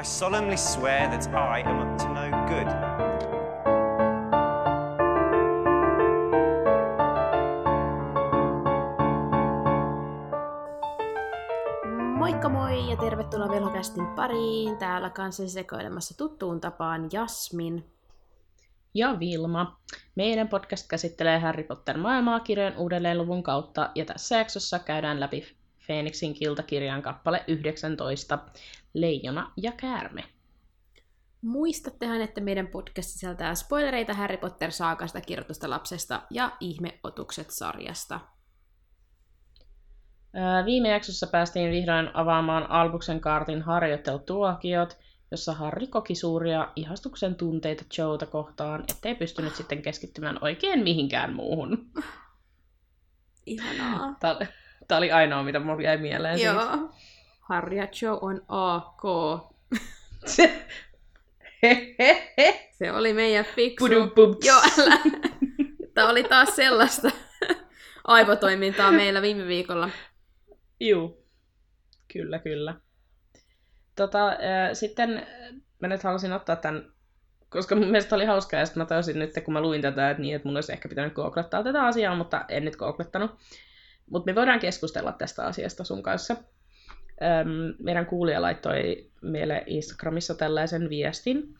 I solemnly swear that I am up to no good. Moikka moi ja tervetuloa Velhokästin pariin. Täällä kanssa sekoilemassa tuttuun tapaan Jasmin. ja Vilma. Meidän podcast käsittelee Harry Potter maailmaa kirjojen uudelleenluvun kautta, ja tässä jaksossa käydään läpi Phoenixin kiltakirjan kappale 19, Leijona ja käärme. Muistattehan, että meidän podcast sisältää spoilereita Harry Potter-saakasta, kirjoitusta lapsesta ja ihmeotukset-sarjasta. Viime jaksossa päästiin vihdoin avaamaan Albuksen kaartin harjoittelutuokiot, jossa Harry koki suuria ihastuksen tunteita Joota kohtaan, ettei pystynyt sitten keskittymään oikein mihinkään muuhun. Ihanaa. Tämä oli ainoa, mitä mulle jäi mieleen siitä. Joo. Ja Joe on AK. Se oli meidän fiksu. Pudum-pumps. Joo, älä. Tämä oli taas sellaista aivotoimintaa meillä viime viikolla. Juu, kyllä, kyllä. Tota, ää, sitten mä nyt halusin ottaa tämän, koska mun mielestä oli hauskaa, ja sitten mä tajusin nyt, kun mä luin tätä, että, niin, että mun olisi ehkä pitänyt googlettaa tätä asiaa, mutta en nyt googlettanut. Mutta me voidaan keskustella tästä asiasta sun kanssa. Öm, meidän kuulija laittoi meille Instagramissa tällaisen viestin,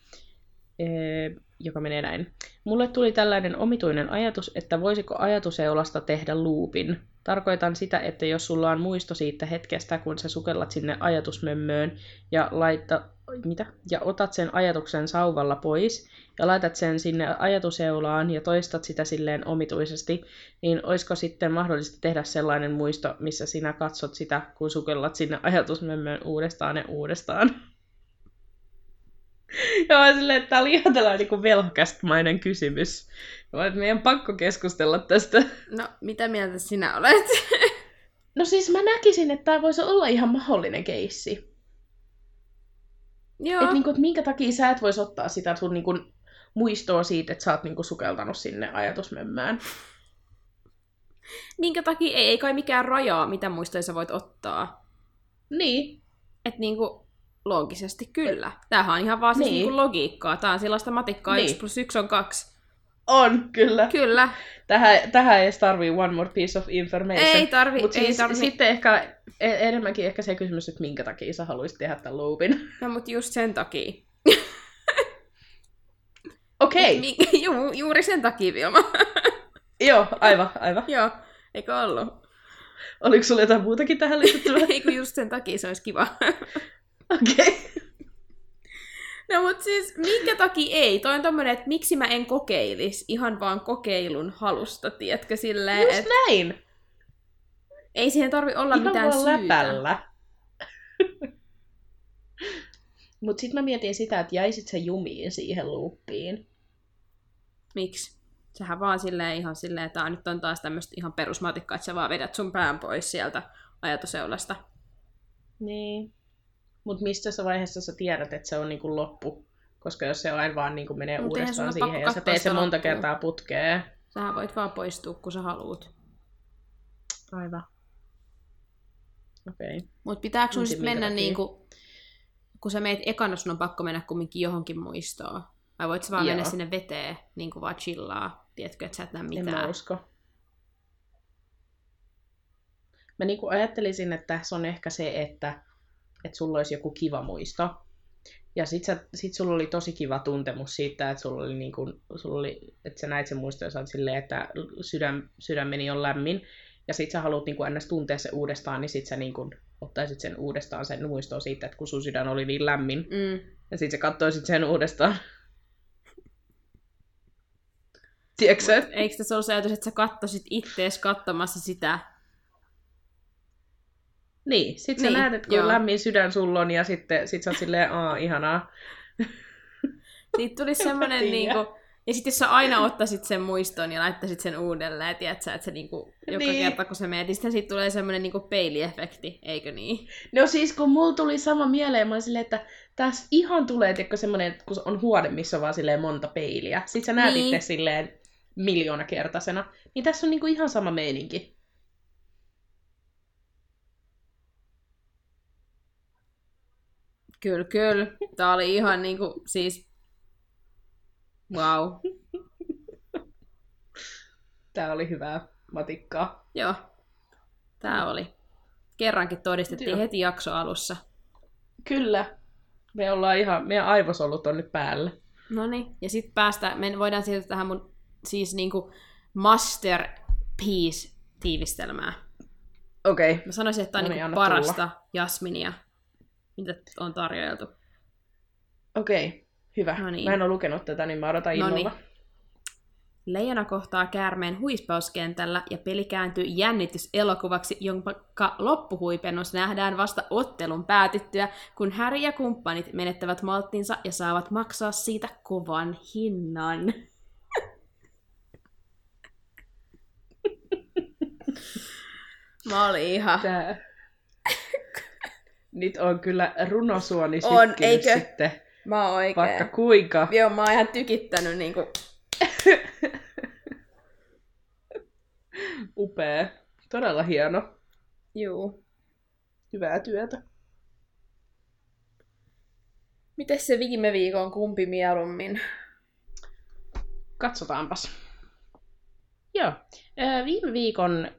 ee, joka menee näin. Mulle tuli tällainen omituinen ajatus, että voisiko ajatuseulasta tehdä luupin. Tarkoitan sitä, että jos sulla on muisto siitä hetkestä, kun sä sukellat sinne ajatusmömmöön ja, laita, mitä? ja otat sen ajatuksen sauvalla pois ja laitat sen sinne ajatuseulaan ja toistat sitä silleen omituisesti, niin olisiko sitten mahdollista tehdä sellainen muisto, missä sinä katsot sitä, kun sukellat sinne ajatusmömmöön uudestaan ja uudestaan? Ja mä silleen, että tää oli ihan tällainen niin velkästmainen kysymys. Mä että meidän pakko keskustella tästä. No, mitä mieltä sinä olet? No siis mä näkisin, että tämä voisi olla ihan mahdollinen keissi. Joo. Että niinku, et minkä takia sä et voisi ottaa sitä sun niinku, muistoa siitä, että sä oot niinku, sukeltanut sinne ajatusmömmään. Minkä takia ei, ei kai mikään rajaa, mitä muistoja sä voit ottaa. Niin. Että niinku, loogisesti kyllä. Tämähän on ihan vaan siis Niin. niinku logiikkaa. Tää on sellaista matikkaa, Niin. 1 plus 1 on 2. On, kyllä. Kyllä. Tähän, tähän ei edes tarvii one more piece of information. Ei tarvi, Mut ei siis, tarvi. sitten ehkä e- enemmänkin ehkä se kysymys, että minkä takia sä haluaisit tehdä tämän loopin. No mut just sen takia. Okei, Et Mi- ju- juuri sen takia, Vilma. joo, aivan, aivan. Joo, eikö ollut? Oliko sulla jotain muutakin tähän liitettävää? Ei kun just sen takia se olisi kiva. Okei. No mut siis, minkä takia ei? Toi on tommonen, että miksi mä en kokeilis ihan vaan kokeilun halusta, tiedätkö, silleen, Just että näin. ei siihen tarvi olla Ihan mitään vaan syytä. läpällä. Mut sit mä mietin sitä, että jäisit sä jumiin siihen luuppiin. Miksi? Sehän vaan silleen ihan silleen, että tää nyt on taas tämmöistä ihan perusmatikkaa, että sä vaan vedät sun pään pois sieltä ajatuseulasta. Niin. Mut mistä sä vaiheessa sä tiedät, että se on niinku loppu? Koska jos se aina vaan niinku menee Mut uudestaan siihen ja sä teet sitä monta kertaa putkeen. Sähän voit vaan poistua, kun sä haluut. Aivan. Okei. Okay. Mutta pitääkö sun Miten, sit minkä mennä takia? niinku, kun sä meet ekana, sun on pakko mennä kumminkin johonkin muistoon. Vai voit sä vaan Joo. mennä sinne veteen, niin kuin vaan chillaa, tiedätkö, että sä et näe En mä mitään. usko. Mä niinku ajattelisin, että se on ehkä se, että, että sulla olisi joku kiva muisto. Ja sit, sä, sit sulla oli tosi kiva tuntemus siitä, että sulla oli, niinku, sulla oli että sä näit sen muiston ja sä silleen, että sydän, sydämeni on lämmin. Ja sit sä haluat niinku ennäs tuntea se uudestaan, niin sit sä niinku ottaisit sen uudestaan sen muiston siitä, että kun sun sydän oli niin lämmin. Mm. Ja sit sä katsoisit sen uudestaan. Tiedätkö sä? Eikö tässä ollut se ajatus, että sä kattoisit ittees katsomassa sitä? Niin, sit sä Niin, näet, että kun lämmin sydän sulla on ja sitten sit sä oot silleen, aa, ihanaa. Siitä tuli semmoinen niinku... Ja sitten jos sä aina ottaisit sen muiston ja laittaisit sen uudelleen, tiedät sä, että se niinku, joka Niin. kerta kun sä meet, niin sitten siitä tulee semmoinen niinku peiliefekti, eikö niin? No siis kun mulla tuli sama mieleen, mä olin silleen, että tässä ihan tulee tiedätkö, semmoinen, että kun on huone, missä on vaan silleen monta peiliä. Sit sä näet Niin. itse silleen miljoona kertaisena. Niin tässä on niinku ihan sama meininki. Kyllä, kyllä. Tää oli ihan niinku, siis... Wow. Tää oli hyvää matikkaa. Joo. Tää oli. Kerrankin todistettiin Joo. heti jakso alussa. Kyllä. Me ollaan ihan, meidän aivosolut on nyt päällä. No niin. Ja sitten päästä, me voidaan siirtyä tähän mun siis niinku masterpiece-tiivistelmään. Okei. Okay. Mä sanoisin, että tää on No niin, niinku parasta jasminia, mitä on tarjoiltu. Okei. Okay. Hyvä. No niin. Mä en ole lukenut tätä, niin mä odotan No innolla. niin. Leijona kohtaa käärmeen huispauskentällä ja peli kääntyy jännityselokuvaksi, jonka loppuhuipennus nähdään vasta ottelun päätyttyä, kun Harry ja kumppanit menettävät malttinsa ja saavat maksaa siitä kovan hinnan. Mä olin ihan... Tää... Nyt on kyllä runosuoni On, eikö? sitten. Mä oon oikein. Vaikka kuinka. Joo, mä oon ihan tykittänyt niinku... Upea. Todella hieno. Juu. Hyvää työtä. Miten se viime viikon kumpi mieluummin? Katsotaanpas. Joo. Viime viikon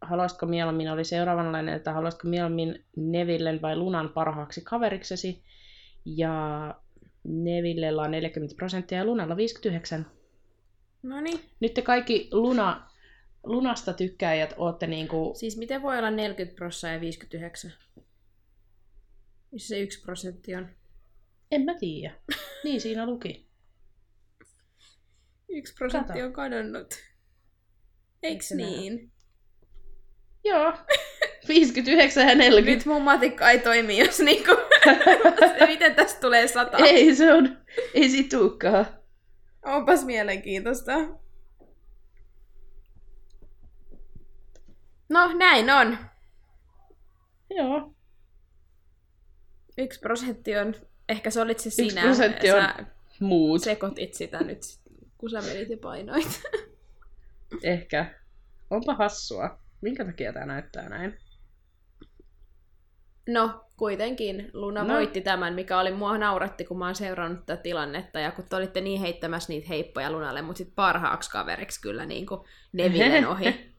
Haluaisitko mieluummin oli seuraavanlainen, että haluaisitko mieluummin Nevillen vai Lunan parhaaksi kaveriksesi. Ja Nevillellä on 40 prosenttia ja Lunalla 59. No niin. Nyt te kaikki Luna, Lunasta tykkääjät ootte niinku... Siis miten voi olla 40 prosenttia ja 59? Missä se yksi prosentti on? En mä tiedä. Niin siinä luki. Yksi prosentti Kato. on kadonnut. Eiks näy? niin? Joo. 59 ja 40. Nyt mun matikka ei toimi, jos niinku... Miten tästä tulee sata? Ei se on. Ei tulekaan. Onpas mielenkiintoista. No, näin on. Joo. Yksi prosentti on... Ehkä se olit se Yksi sinä. prosentti on- Sä Muut. sekoitit sitä nyt, kun sä menit ja painoit. Ehkä. Onpa hassua. Minkä takia tämä näyttää näin? No, kuitenkin Luna No. voitti tämän, mikä oli mua nauratti, kun mä oon seurannut tätä tilannetta, ja kun te olitte niin heittämässä niitä heippoja Lunalle, mutta sitten parhaaksi kaveriksi kyllä niin kuin Nevillen ohi.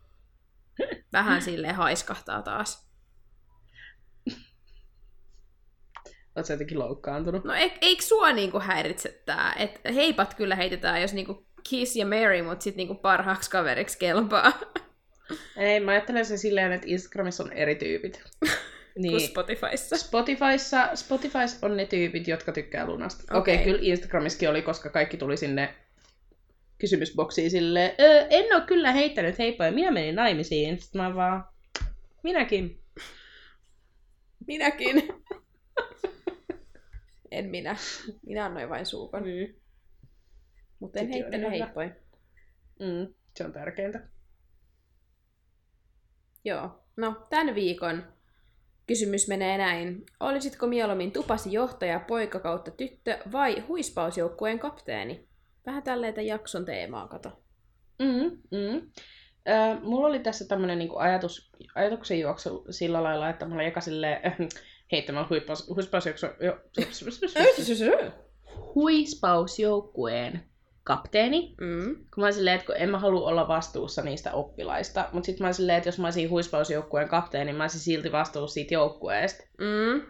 Vähän silleen haiskahtaa taas. Oletko jotenkin loukkaantunut? No eik, eikö sua niin kuin häiritse tää? Et heipat kyllä heitetään, jos niin kuin Kiss ja Mary, mutta sitten niin parhaaksi kaveriksi kelpaa. Ei, mä ajattelen sen silleen, että Instagramissa on eri tyypit. Kuin Niin. Spotifyssa. Spotifyssa, Spotifys on ne tyypit, jotka tykkää Lunasta. Okei, Okei. okay, kyllä Instagramissakin oli, koska kaikki tuli sinne kysymysboksiin silleen, öö, en ole kyllä heittänyt heippoja, minä menin naimisiin. Sitten mä vaan, minäkin. Minäkin. en minä. Minä annoin vain suukon. Mm. Mutta en Sekin heittänyt heippoja. Mm, se on tärkeintä. Joo. No, tämän viikon kysymys menee näin. Olisitko mieluummin tupasi johtaja, poika kautta tyttö vai huispausjoukkueen kapteeni? Vähän tälleen tämän jakson teemaa, kato. Mm, mm. Ö, mulla oli tässä tämmöinen niinku ajatus, ajatuksen juoksu sillä lailla, että mä olin eka silleen, äh, heittämään jo, huispausjoukkueen kapteeni. Mm. Kun mä olin silleen, että kun en mä halua olla vastuussa niistä oppilaista, mutta sitten mä olin silleen, että jos mä olisin huispausjoukkueen kapteeni, mä olisin silti vastuussa siitä joukkueesta. Mm.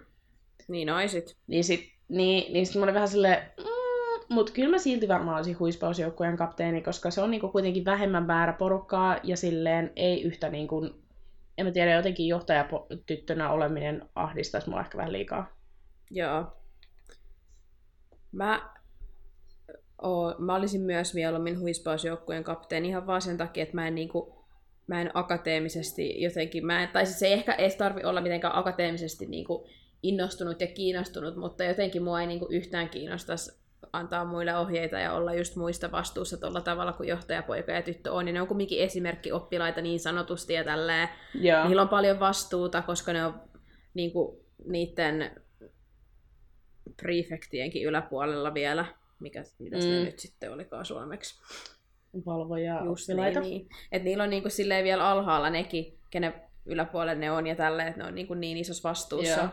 Niin oisit. Niin sit, niin, niin sit mä olin vähän silleen, mm, mutta kyllä mä silti varmaan olisin huispausjoukkueen kapteeni, koska se on niinku kuitenkin vähemmän määrä porukkaa ja silleen ei yhtä niinku, en mä tiedä, jotenkin johtajatyttönä oleminen ahdistaisi mua ehkä vähän liikaa. Joo. Mä, oo, mä olisin myös mieluummin huispausjoukkueen kapteeni ihan vaan sen takia, että mä en niinku, mä en akateemisesti jotenkin, mä en, tai siis ei ehkä edes tarvi olla mitenkään akateemisesti niinku innostunut ja kiinnostunut, mutta jotenkin mua ei niinku yhtään kiinnostaisi antaa muille ohjeita ja olla just muista vastuussa tuolla tavalla kuin johtajapoika ja tyttö on. Ja ne on kumminkin esimerkkioppilaita niin sanotusti ja tälleen. Joo. Niillä on paljon vastuuta, koska ne on niinku, niiden prefektienkin yläpuolella vielä. Mikä, mitä se Mm. nyt sitten olikaan suomeksi? Valvoja Just oppilaita. niin, niin. Et niillä on niinku silleen vielä alhaalla nekin, kenen yläpuolella ne on ja tälleen, että ne on niinku niin isossa vastuussa. Joo.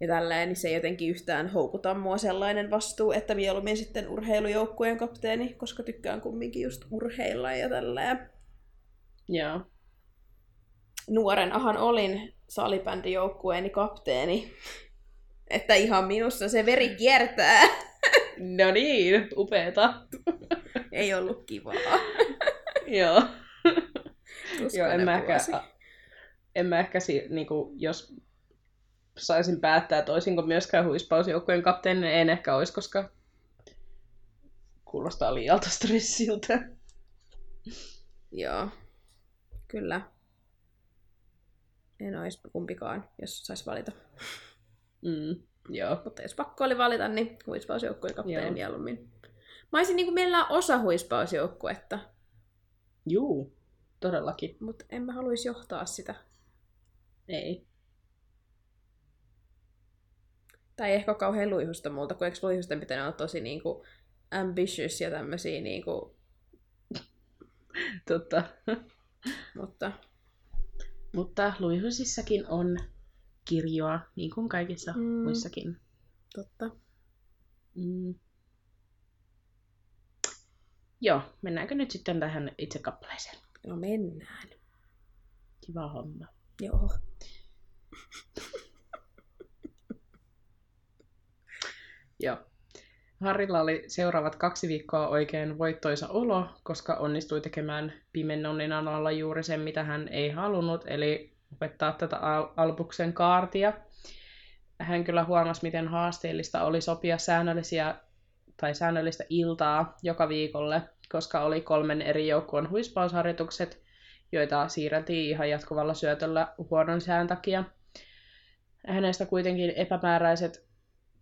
ja tälleen, niin se ei jotenkin yhtään houkuta mua sellainen vastuu, että mieluummin sitten urheilujoukkueen kapteeni, koska tykkään kumminkin just urheilla ja tälleen. Joo. Nuorenahan olin salibändijoukkueeni kapteeni. Että ihan minussa se veri kiertää. No niin, upeeta. Ei ollut kivaa. Joo. Joo, en mä ehkä, en mä ehkä si, niinku, jos saisin päättää, että olisinko myöskään huispausjoukkueen kapteeni, niin en ehkä olisi, koska kuulostaa liialta stressiltä. Joo, kyllä. En olisi kumpikaan, jos sais valita. Mm, joo. Mutta jos pakko oli valita, niin huispausjoukkueen kapteeni Joo. mieluummin. Mä olisin niin mielellään osa huispausjoukkuetta, Juu, todellakin. mutta en mä haluaisi johtaa sitä. Ei. Tai ehkä kauhean luihusta multa, kun eikö luihusten pitänyt olla tosi niinku ambitious ja tämmöisiä, niinku, Totta. mutta Mutta luihusissakin on kirjoa, niin kuin kaikissa Mm. muissakin. totta. Mm. Joo, mennäänkö nyt sitten tähän itse kappaleeseen? No mennään. Kiva homma. Joo. Joo. Harrilla oli seuraavat kaksi viikkoa oikein voittoisa olo, koska onnistui tekemään Pimennonnin alalla juuri sen, mitä hän ei halunnut, eli opettaa tätä al- Albuksen kaartia. Hän kyllä huomasi, miten haasteellista oli sopia säännöllisiä tai säännöllistä iltaa joka viikolle, koska oli kolmen eri joukkueen huispausharjoitukset, joita siirreltiin ihan jatkuvalla syötöllä huonon sään takia. Hänestä kuitenkin epämääräiset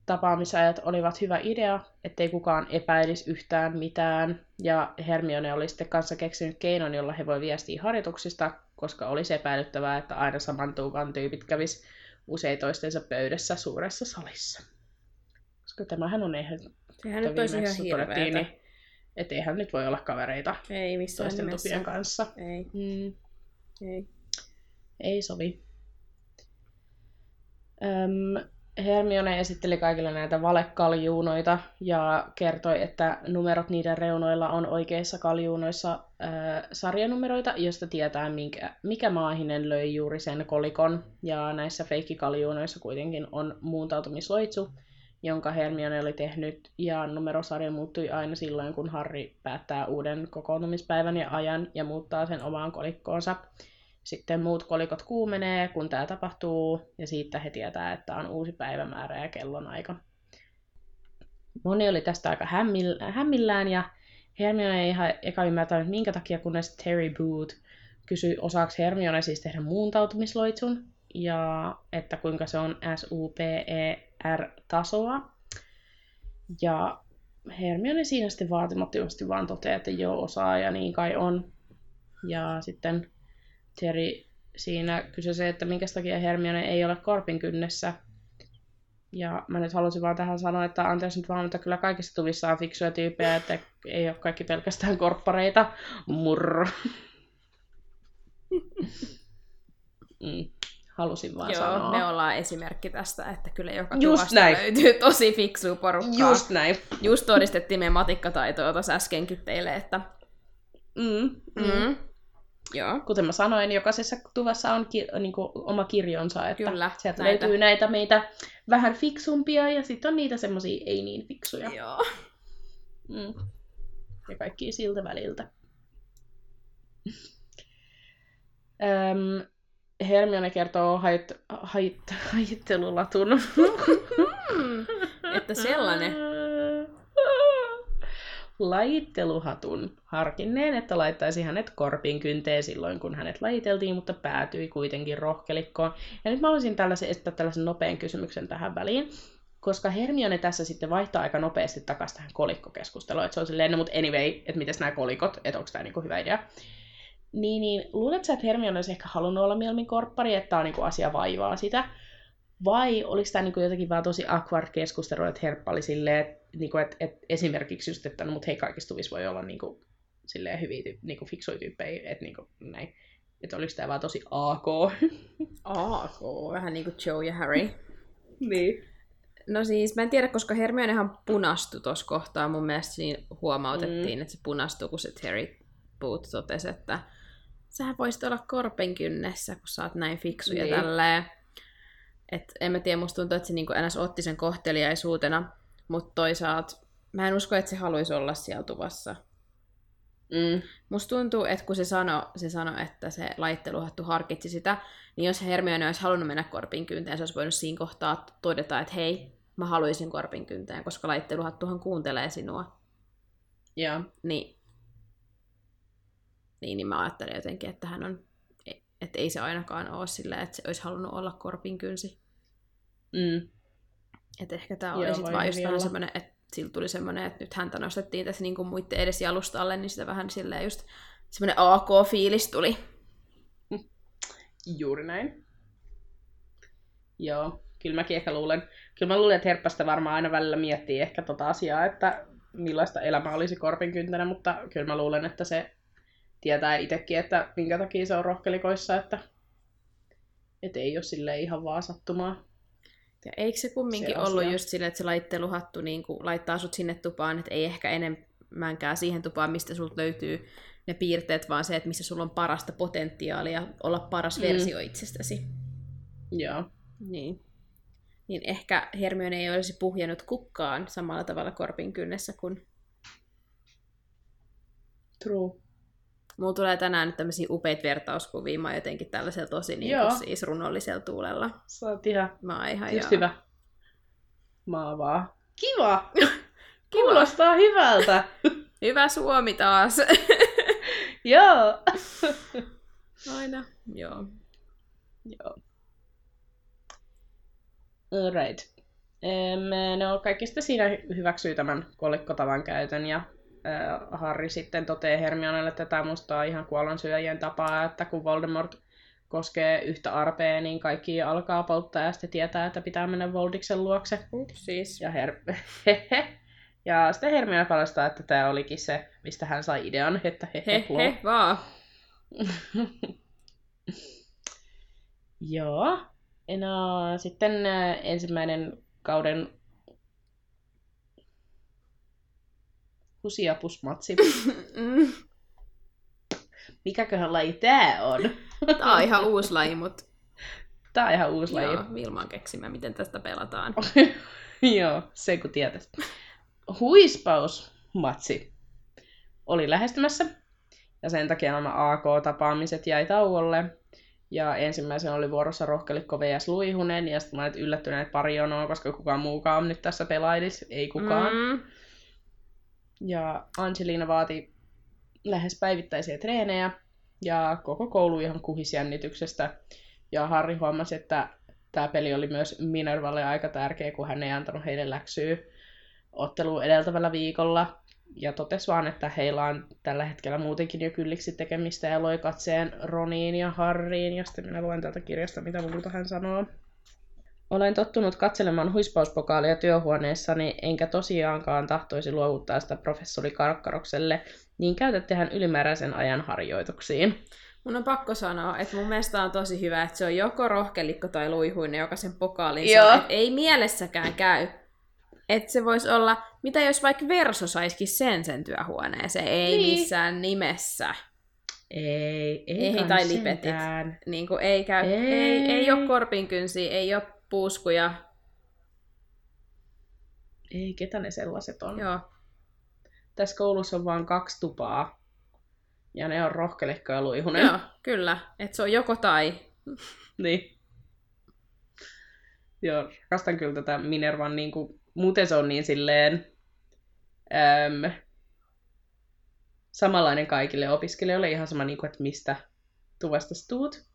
tapaamisajat olivat hyvä idea, ettei kukaan epäilisi yhtään mitään, ja Hermione oli sitten kanssa keksinyt keinon, jolla he voi viestiä harjoituksista, koska olisi epäilyttävää, että aina samantuukan tyypit kävis usein toistensa pöydässä suuressa salissa. Koska tämähän on eihän Sehän nyt olisi ihan hirveetä. niin et eihän nyt voi olla kavereita Ei missään toisten nimessä. tupien kanssa. Ei, Mm. ei. Ei sovi. Öm, Hermione esitteli kaikille näitä valekaljuunoita ja kertoi, että numerot niiden reunoilla on oikeissa kaljuunoissa ö, sarjanumeroita, josta tietää, minkä, mikä maahinen löi juuri sen kolikon. Ja näissä feikkikaljuunoissa kuitenkin on muuntautumisloitsu, jonka Hermione oli tehnyt, ja numerosarja muuttui aina silloin, kun Harry päättää uuden kokoontumispäivän ja ajan ja muuttaa sen omaan kolikkoonsa. Sitten muut kolikot kuumenee, kun tämä tapahtuu, ja siitä he tietää, että on uusi päivämäärä ja kellonaika. Moni oli tästä aika hämmil- hämmillään, ja Hermione ei ihan eka ymmärtänyt, minkä takia, kunnes Terry Booth kysyi, osaako Hermione siis tehdä muuntautumisloitsun, ja että kuinka se on SUPER-tasoa. Ja Hermione siinä sitten vaatimattomasti vaan toteaa, että joo, osaa ja niin kai on. Ja sitten Terry siinä kysyi se, että minkä takia Hermione ei ole korpin kynnessä. Ja mä nyt halusin vaan tähän sanoa, että anteeksi nyt vaan, mutta kyllä kaikissa tuvissa on fiksuja tyyppejä, että ei ole kaikki pelkästään korppareita. Murr. mm. Halusin vaan Joo, sanoa. me ollaan esimerkki tästä, että kyllä joka Just tuvasta näin. löytyy tosi fiksua porukkaa. Just näin. Just todistettiin meidän matikkataitoa tuossa äskenkin teille, että... Mm. Mm. Mm. Joo. Kuten mä sanoin, jokaisessa tuvassa on ki- niinku oma kirjonsa, että Kyllä, sieltä näitä. löytyy näitä meitä vähän fiksumpia ja sitten on niitä semmosia ei niin fiksuja. Joo. Mm. Ja kaikki siltä väliltä. Öm, Hermione kertoo hait, hait, haittelulatun. Mm. Että sellainen. Lajitteluhatun harkinneen, että laittaisi hänet korpin kynteen silloin, kun hänet lajiteltiin, mutta päätyi kuitenkin rohkelikkoon. Ja nyt mä haluaisin tällaisen, esittää tällaisen nopean kysymyksen tähän väliin, koska Hermione tässä sitten vaihtaa aika nopeasti takaisin tähän kolikkokeskusteluun, että se on silleen, no mutta anyway, että mitäs nämä kolikot, että onko tämä niinku hyvä idea. Niin, niin luuletko sä, että Hermione olisi ehkä halunnut olla mieluummin korppari, että tämä niinku asia vaivaa sitä? Vai oliko tämä niinku jotenkin vaan tosi awkward keskustelu, että Herppa oli silleen, että niinku, et, et esimerkiksi just, että no mut hei kaikissa tuvissa voi olla niinku, silleen hyviä, tyy- niinku fiksuja tyyppejä, että niinku, näin. Että oliko tämä vaan tosi AK? AK, vähän niin kuin Joe ja Harry. niin. No siis, mä en tiedä, koska Hermionehan punastui tuossa kohtaa. Mun mielestä siinä huomautettiin, mm. että se punastui, kun se Harry Boot totesi, että sä voisit olla korpen kynnessä, kun sä oot näin fiksu niin. ja tälleen. Et en mä tiedä, musta tuntuu, että se niinku ns. otti sen kohteliaisuutena, mutta toisaalta mä en usko, että se haluaisi olla siellä tuvassa. Mm. Musta tuntuu, että kun se sanoi, se sano, että se laitteluhattu harkitsi sitä, niin jos Hermione olisi halunnut mennä korpin kynteen, se olisi voinut siinä kohtaa todeta, että hei, mä haluaisin korpin kynteen, koska laitteluhattuhan kuuntelee sinua. Joo. Niin, niin, niin mä ajattelin jotenkin, että hän on, että ei se ainakaan ole silleen, että se olisi halunnut olla korpin kynsi. Mm. Että ehkä tämä oli sitten vaan just vähän semmoinen, että sillä tuli semmoinen, että nyt häntä nostettiin tässä niin kuin muiden edes jalustalle, niin sitä vähän silleen just semmoinen AK-fiilis tuli. Juuri näin. Joo, kyllä mäkin ehkä luulen. Kyllä mä luulen, että Herppästä varmaan aina välillä miettii ehkä tota asiaa, että millaista elämä olisi korpinkyntänä, mutta kyllä mä luulen, että se tietää itsekin, että minkä takia se on rohkelikoissa, että, että ei ole sille ihan vaan sattumaa. Ja eikö se kumminkin se ollut just silleen, että se laitteluhattu niin laittaa sut sinne tupaan, että ei ehkä enemmänkään siihen tupaan, mistä sulta löytyy ne piirteet, vaan se, että missä sulla on parasta potentiaalia olla paras mm. versio itsestäsi. Joo. Niin. Niin ehkä Hermione ei olisi puhjennut kukkaan samalla tavalla korpin kynnessä kuin... True. Mulla tulee tänään nyt tämmöisiä upeita vertauskuvia. Mä jotenkin tällaisella tosi niin kuin, siis runollisella tuulella. Sä oot ihan, Mä oon ihan just hyvä. vaan. Kiva! Kiva. Kuulostaa hyvältä. Hyvä Suomi taas. Joo. Aina. Joo. Joo. Alright. No kaikki sitten siinä hyväksyy tämän kolikkotavan käytön ja uh, Harry sitten toteaa Hermionelle, että tämä musta on ihan kuollonsyöjien tapaa, että kun Voldemort koskee yhtä arpea, niin kaikki alkaa polttaa ja sitten tietää, että pitää mennä Voldiksen luokse. Siis. Ja, her- ja sitten Hermione paljastaa, että tämä olikin se, mistä hän sai idean, että he he, he vaan. Joo. No, sitten ensimmäinen kauden Husiapusmatsi. Mm. Mikäköhän laji tää on? Tää on ihan uusi laji, mutta... Tää on ihan uusi laji. Joo, Vilman keksimä, miten tästä pelataan. Joo, se kun tietäisi. Huispausmatsi oli lähestymässä. Ja sen takia nämä AK-tapaamiset jäi tauolle. Ja ensimmäisen oli vuorossa rohkelikko vs. Luihunen, ja sitten mä olin yllättyneet pari jonoa, koska kukaan muukaan nyt tässä pelailisi. Ei kukaan. Mm. Ja Angelina vaati lähes päivittäisiä treenejä ja koko koulu ihan kuhisi jännityksestä. Ja Harry huomasi, että tämä peli oli myös Minervalle aika tärkeä, kun hän ei antanut heille läksyä otteluun edeltävällä viikolla. Ja totesi vaan, että heillä on tällä hetkellä muutenkin jo kylliksi tekemistä ja loi katseen Roniin ja Harriin. Ja sitten minä luen täältä kirjasta, mitä muuta hän sanoo. Olen tottunut katselemaan huispauspokaalia työhuoneessani, enkä tosiaankaan tahtoisi luovuttaa sitä professori Karkkarokselle, niin käytättehän ylimääräisen ajan harjoituksiin. Mun on pakko sanoa, että mun mielestä on tosi hyvä, että se on joko rohkelikko tai luihuinen, joka sen pokaalin saa. Ei mielessäkään käy. Että se voisi olla, mitä jos vaikka Verso saisikin sen sen työhuoneeseen, ei niin. missään nimessä. Ei, ei, ei tai lipetit. Niin kuin ei, käy, ei. ei, ei ole korpinkynsiä, ei ole puuskuja. Ei, ketä ne sellaiset on? Joo. Tässä koulussa on vain kaksi tupaa. Ja ne on rohkelikko ja luihunen. Joo, kyllä. Että se on joko tai. niin. Joo, rakastan kyllä tätä Minervan, niin kuin, muuten se on niin silleen äm, samanlainen kaikille opiskelijoille, ihan sama, niin kuin, että mistä tuvasta tuut.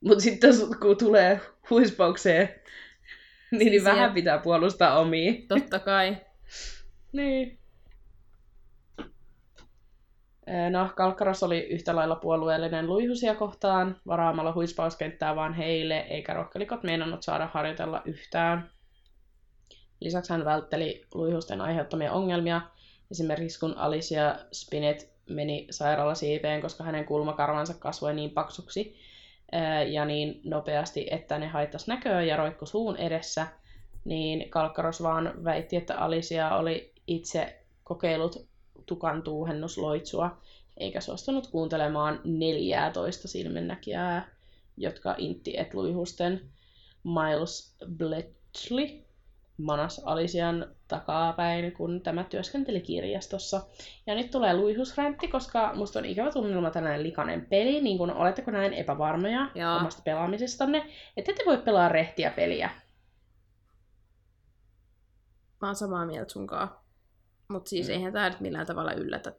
Mutta sitten kun tulee huispaukseen, niin, niin vähän pitää puolustaa omia. Totta kai. niin. No, Kalkkaros oli yhtä lailla puolueellinen luihusia kohtaan, varaamalla huispauskenttää vaan heille, eikä rohkelikot meinannut saada harjoitella yhtään. Lisäksi hän vältteli luihusten aiheuttamia ongelmia, esimerkiksi kun Alicia Spinet meni sairaalasiipeen, koska hänen kulmakarvansa kasvoi niin paksuksi, ja niin nopeasti, että ne haittas näköä ja roikku suun edessä, niin Kalkkaros vaan väitti, että Alicia oli itse kokeillut tukan tuuhennusloitsua, eikä suostunut kuuntelemaan 14 silmennäkijää, jotka intti etluihusten Miles Bletchley manas Alisian takapäin, kun tämä työskenteli kirjastossa. Ja nyt tulee luihusräntti, koska musta on ikävä tunnelma tällainen likainen peli, niin kun oletteko näin epävarmoja Joo. omasta pelaamisestanne, että ette voi pelaa rehtiä peliä. Mä oon samaa mieltä sunkaan. Mut siis Mm. eihän tää nyt millään tavalla yllätä.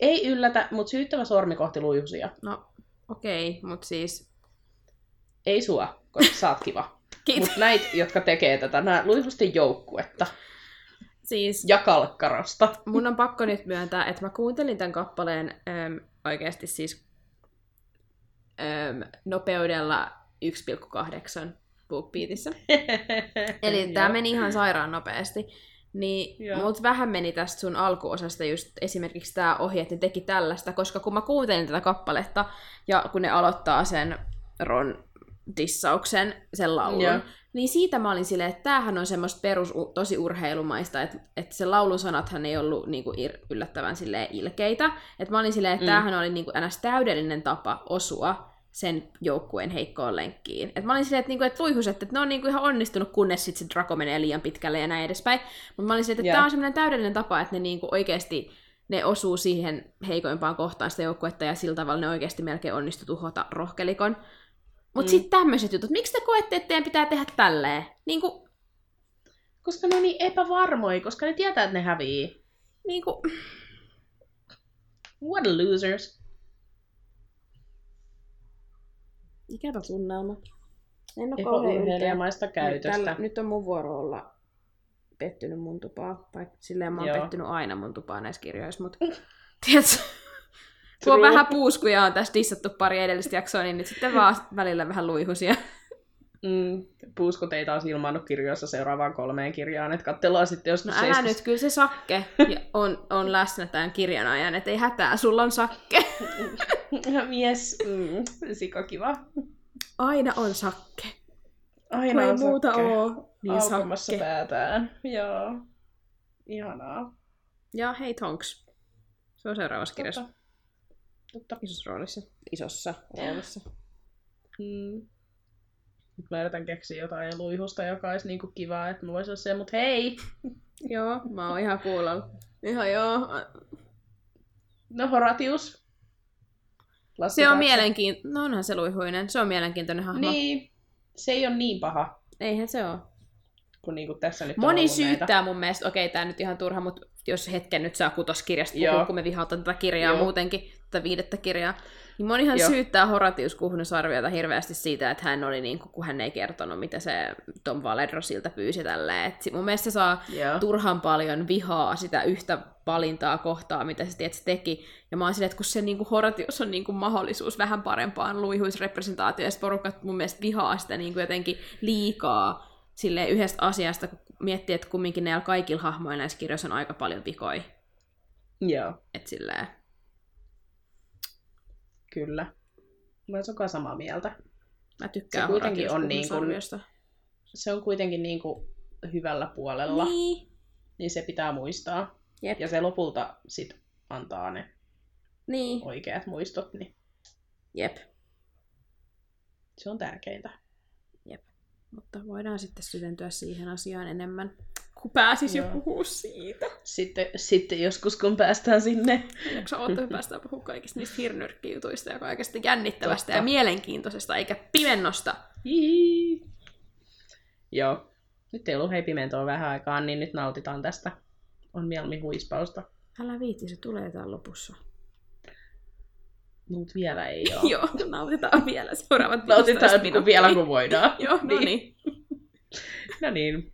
Ei yllätä, mutta syyttävä sormi kohti luihusia. No, okei, okay, mut siis... Ei sua, koska sä oot kiva. Mutta näitä, jotka tekee tätä, nämä luihusten joukkuetta Siis ja kalkkarosta. mun on pakko nyt myöntää, että mä kuuntelin tämän kappaleen äm, oikeasti siis äm, nopeudella 1,8 BookBeatissä. Eli tämä meni ihan sairaan nopeasti. Niin mut vähän meni tästä sun alkuosasta just esimerkiksi tämä ohje, että ne teki tällaista, koska kun mä kuuntelin tätä kappaletta ja kun ne aloittaa sen Ron dissauksen, sen laulun, Joo. niin siitä mä olin silleen, että tämähän on semmoista perus tosi urheilumaista, että, että se laulun sanathan ei ollut niinku ir- yllättävän silleen ilkeitä. Että mä olin silleen, että Mm. tämähän oli niinku ns. täydellinen tapa osua sen joukkueen heikkoon lenkkiin. Et mä olin silleen, että, niinku, että luihus, että ne on niinku ihan onnistunut, kunnes sit se Draco menee liian pitkälle ja näin edespäin. Mutta mä olin silleen, että Joo. tämä on semmoinen täydellinen tapa, että ne niinku oikeasti ne osuu siihen heikoimpaan kohtaan sitä joukkuetta ja sillä tavalla ne oikeasti melkein onnistu tuhota rohkelikon. Mutta Mm. sitten tämmöiset jutut, miksi te koette, että teidän pitää tehdä tälleen? Niinku, Koska ne on niin epävarmoja, koska ne tietää, että ne hävii. niinku, What losers. ikävä tunnelma. En ole kauhean ylpeä. Epäurheilijamaista Nyt, käytöstä. tällä, nyt on mun vuoro olla pettynyt mun tupaa. Vaikka silleen mä oon Joo. pettynyt aina mun tupaa näissä kirjoissa, mutta tiedätkö, kun on vähän puuskuja on tässä dissattu pari edellistä jaksoa, niin nyt sitten vaan välillä vähän luihusia. Mm, puuskot ei taas ilmaannut kirjoissa seuraavaan kolmeen kirjaan, että katsellaan sitten No joskus älä seiskus- nyt, kyllä se sakke on, on läsnä tämän kirjan ajan, että ei hätää, sulla on sakke. Mies, mm, sika kiva. Aina on sakke. Aina Kun on muuta sakke. oo, niin Aukomassa sakke. päätään. Joo. Ihanaa. Ja hei Tonks. Se on seuraavassa kirjassa. Totta. Totta. Isossa roolissa. Isossa roolissa. Mm. Nyt mä yritän keksiä jotain luihusta, joka olisi niinku kivaa, että voisin olla se, mutta hei! Joo, mä oon ihan kuulolla. Ihan joo. No Horatius. Se on mielenkiintoinen. No onhan se luihuinen. Se on mielenkiintoinen hahmo. Niin, se ei ole niin paha Eihän se ole. Kuin niinku tässä nyt on Moni ollut näitä. syyttää mun mielestä, okei tää nyt ihan turha, mutta jos hetken nyt saa kutoskirjasta Joo. puhua, kun me vihataan tätä kirjaa Joo. muutenkin, tätä viidettä kirjaa, niin monihan Joo. syyttää Horatius Kuhnusarviota hirveästi siitä, että hän oli niin kuin, kun hän ei kertonut, mitä se Tom Valedro siltä pyysi tälleen. Et mun mielestä se saa Joo. turhan paljon vihaa sitä yhtä valintaa kohtaa, mitä se, se teki. Ja mä oon silleen, että kun se niin kuin Horatius on niin kuin mahdollisuus vähän parempaan luihuisrepresentaatioon, ja porukat mun mielestä vihaa sitä niin kuin jotenkin liikaa sille yhdestä asiasta, kun miettii, että kumminkin näillä kaikilla hahmoilla näissä kirjoissa on aika paljon vikoja. Joo, Et silleen, kyllä. Mä olen samaa mieltä. mä tykkään Se kuitenkin on niin kuin-. Se on kuitenkin niinku hyvällä puolella, niin. Niin. niin se pitää muistaa. Jep. Ja se lopulta sit antaa ne Niin. oikeat muistot, niin Jep. se on tärkeintä. Mutta voidaan sitten syventyä siihen asiaan enemmän, kun pääsis jo Joo. puhua siitä. Sitten, sitten joskus, kun päästään sinne. Odottaa, että päästään puhumaan kaikista niistä hirnyrkkijutuista ja kaikesta jännittävästä Totta. ja mielenkiintoisesta, eikä pimennosta. Hihi. Joo. Nyt ei ollut hei pimentoa vähän aikaa, niin nyt nautitaan tästä. On mieluummin huispausta. Älä viitti, se tulee täällä lopussa. Mut vielä ei oo. Joo, nautitaan vielä seuraavat 15 Nautitaan minuuttia. vielä kun voidaan. Joo, no niin. No niin.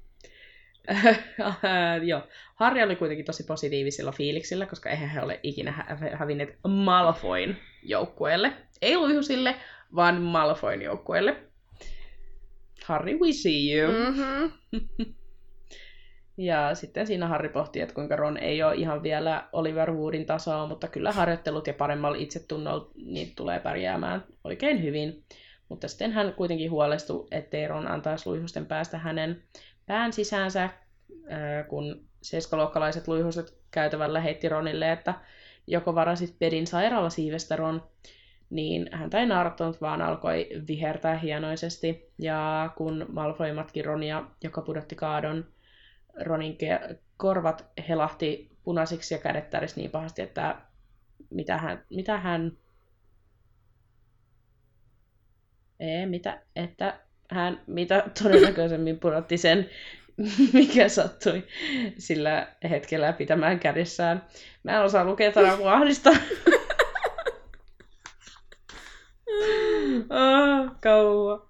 Joo. Harri oli kuitenkin tosi positiivisilla fiiliksillä, koska eihän he ole ikinä hä- hävinneet Malfoyn joukkueelle. Ei luihusille, vaan Malfoyn joukkueelle. Harry, we see you. Mm. Mm-hmm. Ja sitten siinä Harry pohti, että kuinka Ron ei ole ihan vielä Oliver Woodin tasoa, mutta kyllä harjoittelut ja paremmalla itsetunnolla niin tulee pärjäämään oikein hyvin. Mutta sitten hän kuitenkin huolestui, ettei Ron antaisi luihusten päästä hänen pään sisäänsä, kun seiskaluokkalaiset luihuset käytävällä heitti Ronille, että joko varasit pedin sairaalasiivestä Ron, niin häntä ei naurattanut, vaan alkoi vihertää hienoisesti. Ja kun Malfoy matki Ronia, joka pudotti kaadon, Ronin ke- korvat helahti punaisiksi ja kädet tärisi niin pahasti, että mitä hän, mitä hän ei, mitä, että hän mitä todennäköisemmin pudotti sen, mikä sattui sillä hetkellä pitämään kädessään. Mä en osaa lukea tänä ahdista. ah, kauan.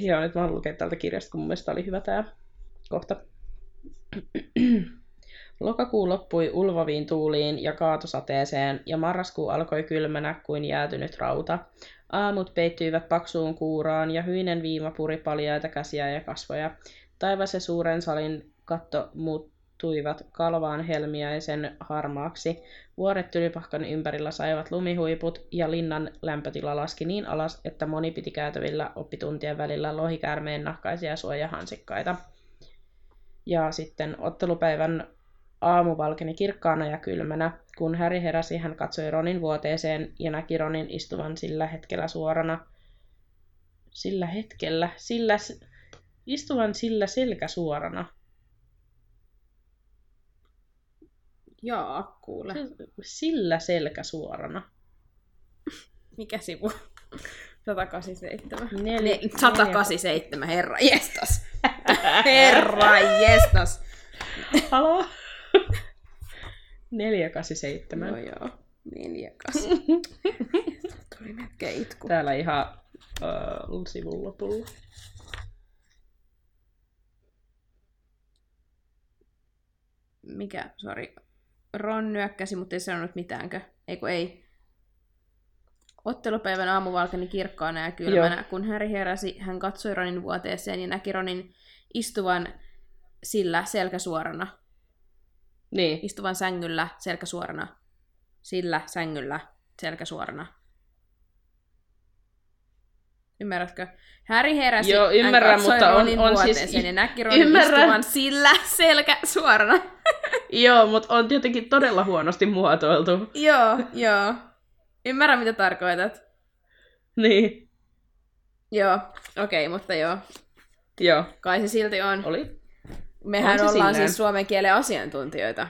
Joo, nyt mä haluan lukea tältä kirjasta, kun mun mielestä oli hyvä tää kohta. Lokakuu loppui ulvaviin tuuliin ja kaatosateeseen, ja marraskuu alkoi kylmänä kuin jäätynyt rauta. Aamut peittyivät paksuun kuuraan, ja hyinen viima puri paljaita käsiä ja kasvoja. Taivas ja suuren salin katto muuttuivat kalvaan helmiäisen harmaaksi. Vuoret tylipahkan ympärillä saivat lumihuiput, ja linnan lämpötila laski niin alas, että moni piti käytävillä oppituntien välillä lohikäärmeen nahkaisia suojahansikkaita. Ja sitten ottelupäivän aamu valkeni kirkkaana ja kylmänä. Kun Häri heräsi, hän katsoi Ronin vuoteeseen ja näki Ronin istuvan sillä hetkellä suorana. Sillä hetkellä, sillä, istuvan sillä selkä suorana. Jaa, kuule. Sillä selkä suorana. Mikä sivu? 187. Neljä, Ne, 187, herra jestas. herra jestas. Halo? 487. Joo joo, neljäkas. Tuli melkein itku. Täällä ihan uh, sivun lopulla. Mikä, sori. Ron nyökkäsi, mutta ei sanonut mitäänkö. Eikö ei? Ottelupäivän aamu valkeni kirkkaana ja kylmänä. Joo. Kun Harry heräsi, hän katsoi Ronin vuoteeseen ja näki Ronin istuvan sillä selkä suorana. Niin. Istuvan sängyllä selkä suorana. Sillä sängyllä selkä suorana. Ymmärrätkö? Harry heräsi, Joo, ymmärrän, hän katsoi mutta on- Ronin on siis- vuoteeseen ja näki Ronin ymmärrän. istuvan sillä selkä suorana. Joo, mutta on tietenkin todella huonosti muotoiltu. joo, joo. Ymmärrän, mitä tarkoitat. Niin. Joo, okei, okay, mutta joo. Joo. Kai se silti on. Oli. Mehän on ollaan silleen. siis suomen kielen asiantuntijoita.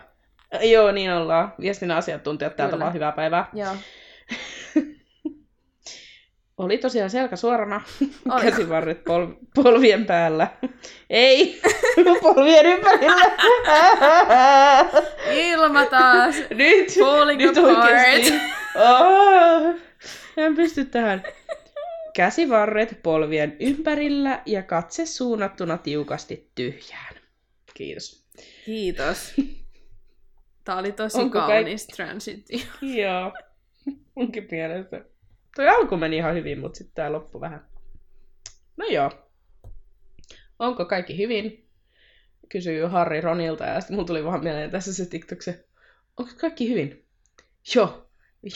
Joo, niin ollaan. Viestinnän asiantuntijat täältä Kyllä. vaan hyvää päivää. Joo. Oli tosiaan selkä suorana, Oli. käsivarret pol- polvien päällä. Ei, polvien ympärillä. Ilma taas. nyt, Falling nyt apart. oikeesti. Oh, en pysty tähän. Käsivarret polvien ympärillä ja katse suunnattuna tiukasti tyhjään. Kiitos. Kiitos. Tää oli tosi Onko kaik- kaunis transitio. Joo. Munkin mielestä. Toi alku meni ihan hyvin, mutta sitten tää loppu vähän. No joo. Onko kaikki hyvin? Kysyy Harri Ronilta ja sitten mulla tuli vaan mieleen tässä se TikTok se. Onko kaikki hyvin? Joo.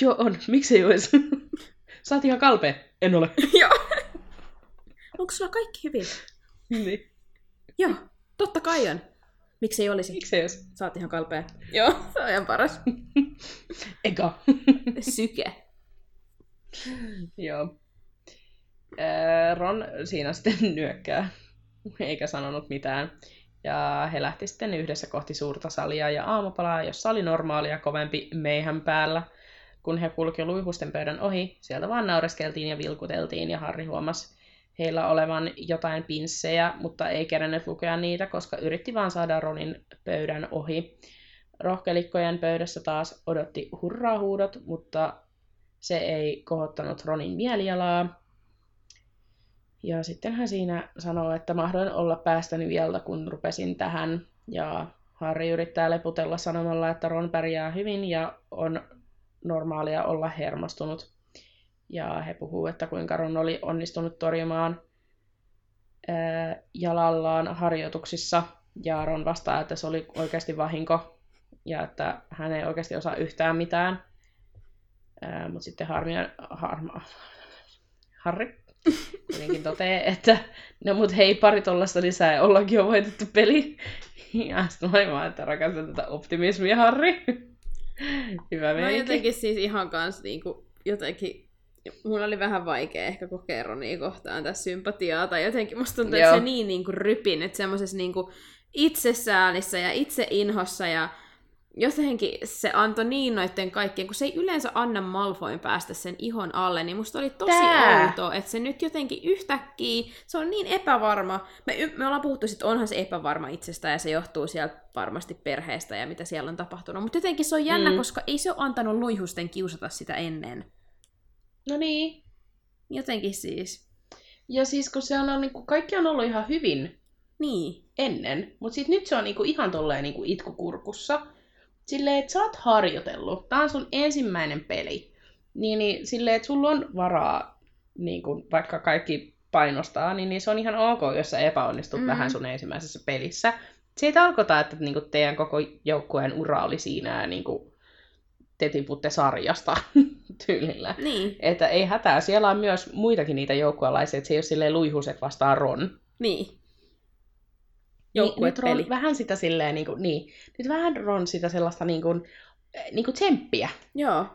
Joo on. Miksei ois? Sä oot ihan kalpea. En ole. Joo. Onko sulla kaikki hyvin? niin. Joo, totta kai on. Miksi ei olisi? Miksei ois? Sä oot ihan kalpea. Joo, se on ihan paras. Eka. Syke. Joo. Ää, Ron siinä sitten nyökkää, eikä sanonut mitään. Ja he lähti sitten yhdessä kohti suurta salia ja aamupalaa, jossa oli normaalia kovempi meihän päällä. Kun he kulki luihusten pöydän ohi, sieltä vaan naureskeltiin ja vilkuteltiin ja Harri huomasi heillä olevan jotain pinssejä, mutta ei kerennyt lukea niitä, koska yritti vaan saada Ronin pöydän ohi. Rohkelikkojen pöydässä taas odotti hurraa-huudot, mutta se ei kohottanut Ronin mielialaa. Ja sitten hän siinä sanoo, että mahdoin olla päästäni vielä, kun rupesin tähän. Ja Harry yrittää leputella sanomalla, että Ron pärjää hyvin ja on normaalia olla hermostunut. Ja he puhuu, että kuinka Ron oli onnistunut torjumaan ää, jalallaan harjoituksissa Ja Ron vastaa, että se oli oikeasti vahinko ja että hän ei oikeasti osaa yhtään mitään. Mutta sitten Harmia, Harma, Harri kuitenkin toteaa, että no mut hei, pari tollasta lisää ja ollaankin jo voitettu peli. Ja sitten mä vaan, että rakastan tätä optimismia, Harri. Hyvä Mä meininki. jotenkin siis ihan kans niinku, jotenkin, mulla oli vähän vaikea ehkä kokea Ronia kohtaan tässä sympatiaa, tai jotenkin musta tuntuu, että se niin niinku rypin, että semmoisessa niinku itsesäälissä ja itseinhossa ja jotenkin se antoi niin noitten kaikkien, kun se ei yleensä anna Malfoin päästä sen ihon alle, niin musta oli tosi Tää. outoa, että se nyt jotenkin yhtäkkiä, se on niin epävarma. Me, me ollaan puhuttu, että onhan se epävarma itsestä ja se johtuu sieltä varmasti perheestä ja mitä siellä on tapahtunut. Mutta jotenkin se on jännä, Mm. koska ei se ole antanut luihusten kiusata sitä ennen. No niin. Jotenkin siis. Ja siis kun se on, on niin kuin, kaikki on ollut ihan hyvin Niin. ennen, mutta sitten nyt se on niinku ihan tolleen niinku itkukurkussa. Silleen, että sä oot harjoitellut. Tää on sun ensimmäinen peli. Niin, niin silleen, että sulla on varaa, niin kun, vaikka kaikki painostaa, niin, niin se on ihan ok, jos sä epäonnistut Mm. mm. vähän sun ensimmäisessä pelissä. Se ei tarkoita, että niinku teidän koko joukkueen ura oli siinä ja niinku, te tiputte sarjasta tyylillä. Niin. Että ei hätää, siellä on myös muitakin niitä joukkuealaisia, että se ei ole silleen luihuset vastaan Ron. Niin. Niin, nyt Joukkuepeli. Ron vähän sitä silleen, niin kuin, niin, nyt vähän Ron sitä sellaista niin kuin, niin kuin tsemppiä. Joo.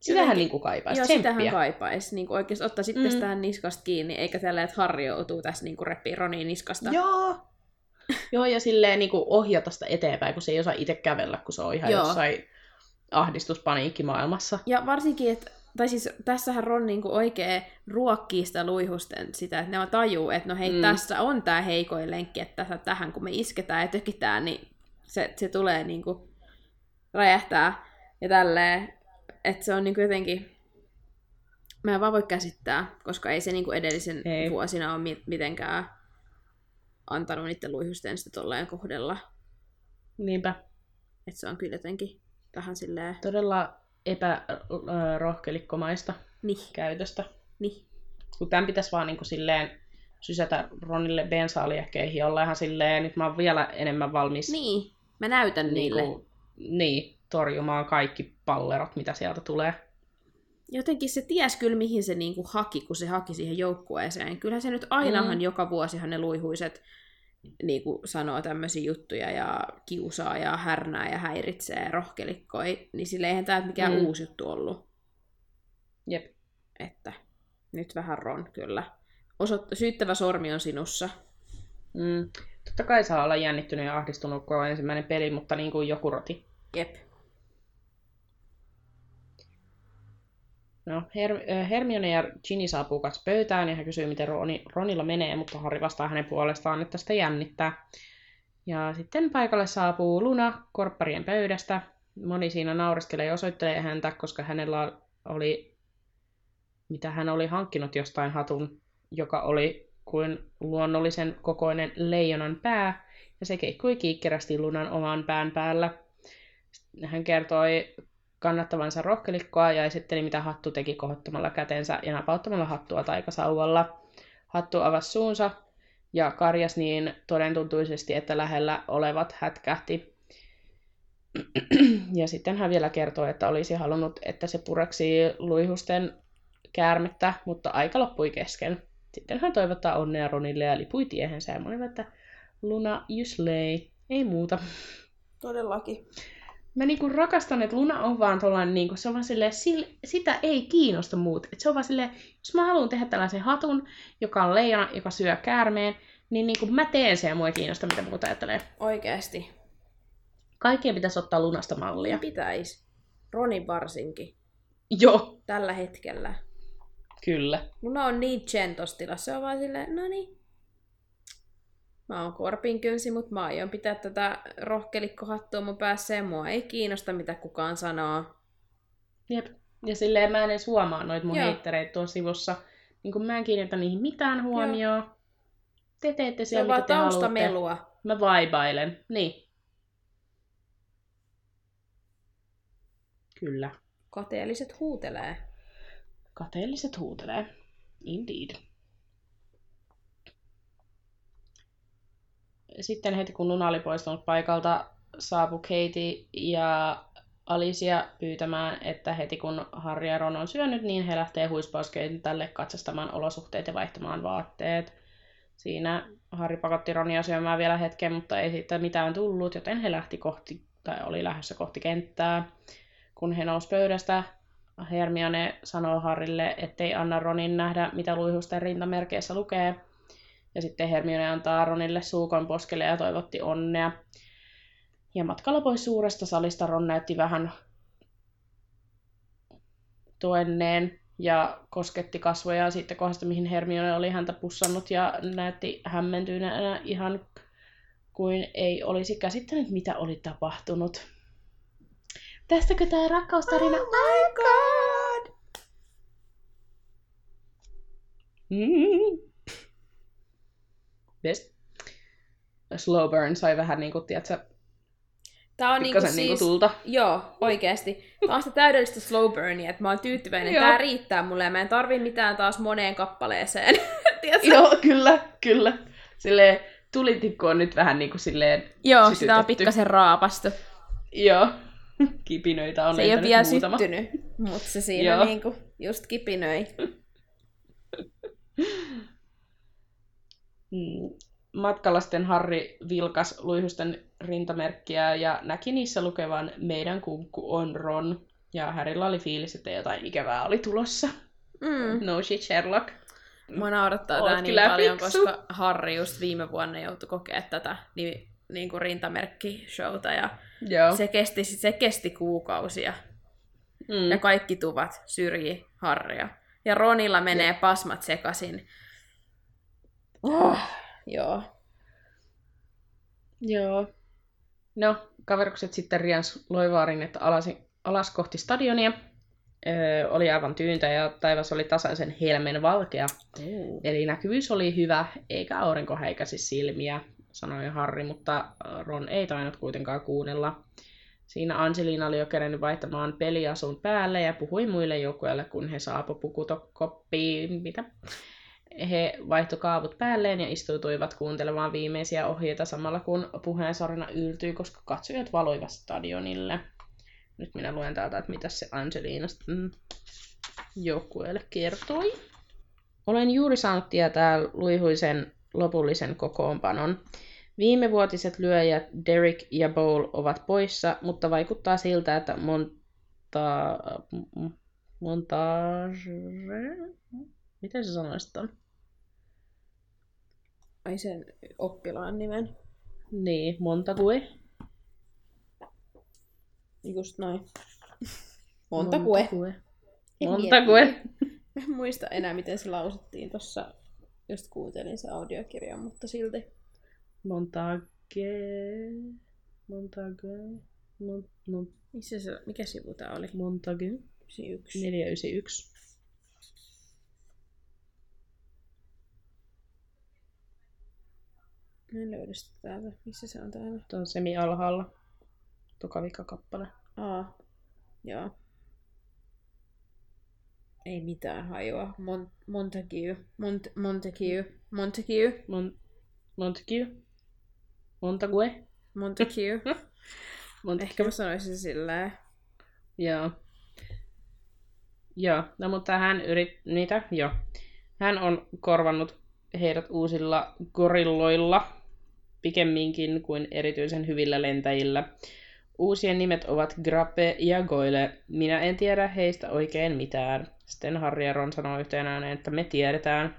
Sitähän Jotenkin- niin kuin kaipaisi, Joo, tsemppiä. sitähän kaipaisi. Niin oikeasti ottaa sitten Mm. tähän niskasta kiinni, eikä tällä, että Harri joutuu tässä niin reppiin Ronin niskasta. Joo. Joo, ja silleen niin kuin ohjata sitä eteenpäin, kun se ei osaa itse kävellä, kun se on ihan Joo. jossain ahdistuspaniikkimaailmassa. Ja varsinkin, että tai siis tässähän Ron niinku oikein ruokkii sitä luihusten sitä, että ne on tajuu, että no hei, Mm. tässä on tämä heikoin lenkki, että tässä, tähän kun me isketään ja tökitään, niin se, se tulee niinku räjähtää ja tälleen, että se on niinku jotenkin, mä en vaan voi käsittää, koska ei se niinku edellisen Ei. ei. vuosina ole mi- mitenkään antanut niiden luihusten sitä tolleen kohdella, Niinpä. että se on kyllä jotenkin vähän silleen, Todella epärohkelikkomaista niin, käytöstä. niin, Kun tämän pitäisi vaan niin kuin silleen sysätä Ronille bensaaliekkeihin ja olla ihan silleen, nyt mä oon vielä enemmän valmis niin, mä näytän niille. niinku, niin, torjumaan kaikki pallerot, mitä sieltä tulee. jotenkin se ties kyllä, mihin se niinku haki, kun se haki siihen joukkueeseen. Kyllähän se nyt ainahan mm. joka vuosihan ne luihuiset niinku sanoo tämmöisiä juttuja ja kiusaa ja härnää ja häiritsee rohkelikkoi, niin sille eihän tämä mikään Mm. uusi juttu ollut. Jep. Että nyt vähän Ron kyllä. Osoit- syyttävä sormi on sinussa. Mm. Totta kai saa olla jännittynyt ja ahdistunut koko ensimmäinen peli, mutta niin kuin joku roti. Jep. No, Her- Hermione ja Ginny saapuu kanssa pöytään ja hän kysyy, miten Roni- Ronilla menee, mutta Harry vastaa hänen puolestaan, että sitä jännittää. Ja sitten paikalle saapuu Luna korpparien pöydästä. Moni siinä naureskelee ja osoittelee häntä, koska hänellä oli, mitä hän oli hankkinut jostain hatun, joka oli kuin luonnollisen kokoinen leijonan pää, ja se keikkui kiikkerästi Lunan oman pään päällä. Hän kertoi kannattavansa rohkelikkoa ja esitteli, mitä hattu teki kohottamalla kätensä ja napauttamalla hattua taikasauvalla. Hattu avasi suunsa ja karjas niin todentuntuisesti, että lähellä olevat hätkähti. Ja sitten hän vielä kertoi, että olisi halunnut, että se pureksi luihusten käärmettä, mutta aika loppui kesken. Sitten hän toivottaa onnea Ronille ja lipui tiehensä ja että Luna, you slay. Ei muuta. Todellakin. Mä niinku rakastan, että Luna on vaan tollanen, niinku, se on vaan silleen, sil, sitä ei kiinnosta muut. Et se on vaan silleen, jos mä haluan tehdä tällaisen hatun, joka on leijona, joka syö käärmeen, niin niinku mä teen sen ja mua ei kiinnosta, mitä muuta ajattelee. Oikeesti. Kaikkien pitäisi ottaa Lunasta mallia. Pitäis. Ronin varsinkin. Joo, Tällä hetkellä. kyllä. Luna on niin gentostila, se on vaan silleen, no niin. Mä oon korpinkynsi, mutta mä aion pitää tätä rohkelikkohattua mun päässä ja mua ei kiinnosta, mitä kukaan sanoo. Jep. Ja silleen mä en edes huomaa noita mun Joo. heittereitä tuossa sivussa. Niin kun mä en kiinnitä niihin mitään huomioon. Te teette siellä, mitä te haluatte. taustamelua. Mä vaibailen. Niin. Kyllä. Kateelliset huutelee. Kateelliset huutelee. Indeed. Sitten heti kun Luna oli poistunut paikalta, saapui Katie ja Alicia pyytämään, että heti kun Harry ja Ron on syönyt, niin he lähtee huispauskentälle katsastamaan olosuhteet ja vaihtamaan vaatteet. Siinä Harry pakotti Ronia syömään vielä hetken, mutta ei siitä mitään tullut, joten he lähti kohti, tai oli lähdössä kohti kenttää. Kun he nousi pöydästä, Hermione sanoo Harrille, ettei anna Ronin nähdä, mitä luihusten rintamerkeissä lukee. Ja sitten Hermione antaa Ronille suukon poskelle ja toivotti onnea. Ja matkalla pois suuresta salista Ron näytti vähän toenneen ja kosketti kasvoja siitä kohdasta, mihin Hermione oli häntä pussannut ja näytti hämmentyneenä ihan kuin ei olisi käsittänyt, mitä oli tapahtunut. Tästäkö tämä rakkaustarina? Oh my god! Mm. Best. Slow burn sai vähän niinku, tiedätkö, Tää on niinku pikkasen siis... niinku tulta. Joo, oikeesti. Tää on sitä täydellistä slow burnia, että mä oon tyytyväinen. Joo. Tää riittää mulle ja mä en tarvii mitään taas moneen kappaleeseen. Joo, kyllä, kyllä. Silleen, tulitikku on nyt vähän niinku silleen Joo, sitä on sytytetty. pikkasen raapastu. Joo. Kipinöitä on Se ei ole vielä muutama. syttynyt, mutta se siinä Joo. niinku just kipinöi. Mm. Matkalla sitten Harri vilkas luihusten rintamerkkiä ja näki niissä lukevan Meidän kunkku on Ron. Ja Harrylla oli fiilis, että jotain ikävää oli tulossa. Mm. No shit, Sherlock. Mua naurattaa Oot tää niin paljon, fiksu. koska Harri just viime vuonna joutui kokea tätä niin, niin kuin rintamerkki-showta ja Joo. se kesti, se kesti kuukausia. mm. Ja kaikki tuvat syrji Harria. Ja Ronilla menee pasmat sekasin. Oh, joo. Joo. No, kaverukset sitten riens loivaarin, että alas, alas kohti stadionia. Öö, oli aivan tyyntä ja taivas oli tasaisen helmen valkea. Eli näkyvyys oli hyvä, eikä aurinko häikäsi silmiä, sanoi Harri, mutta Ron ei tainnut kuitenkaan kuunnella. Siinä Angelina oli jo kerennyt vaihtamaan peliasun päälle ja puhui muille joukkueille, kun he saapu pukutokoppiin. Mitä? He vaihtoi kaavut päälleen ja istuutuivat kuuntelemaan viimeisiä ohjeita samalla kun puheensorina yltyi, koska katsojat valoivat stadionille. Nyt minä luen täältä, että mitä se Angelina sitten joukkueelle kertoi. Olen juuri saanut tietää luihuisen lopullisen kokoonpanon. Viimevuotiset lyöjät Derek ja Bowl ovat poissa, mutta vaikuttaa siltä, että monta... m- montage... Miten se sanoisi ton? Ai sen oppilaan nimen. Niin, Montague. Just noin. Montague. Montague. En Montague. miettinyt. Mä en muista enää, miten se lausuttiin tuossa, just kuuntelin se audiokirjan, mutta silti. Montague. Montague. Mon, mon, Missä se, mikä sivu tää oli? Montague. 91. 491. Mä en löydä sitä täältä. Missä se on täällä? Tuo on semi alhaalla. Tukavika kappale. Aa, joo. Ei mitään hajua. Mon- Montague. Mont- Montague. Montague. Mon, Montague. Montague. Montague. Montague. Ehkä mä sanoisin silleen. Joo. Joo, no mutta hän yrit... Niitä? Joo. Hän on korvannut heidät uusilla gorilloilla, pikemminkin kuin erityisen hyvillä lentäjillä. Uusien nimet ovat Grappe ja Goyle. Minä en tiedä heistä oikein mitään. Sitten Harry ja Ron sanoo yhteen ääneen, että me tiedetään.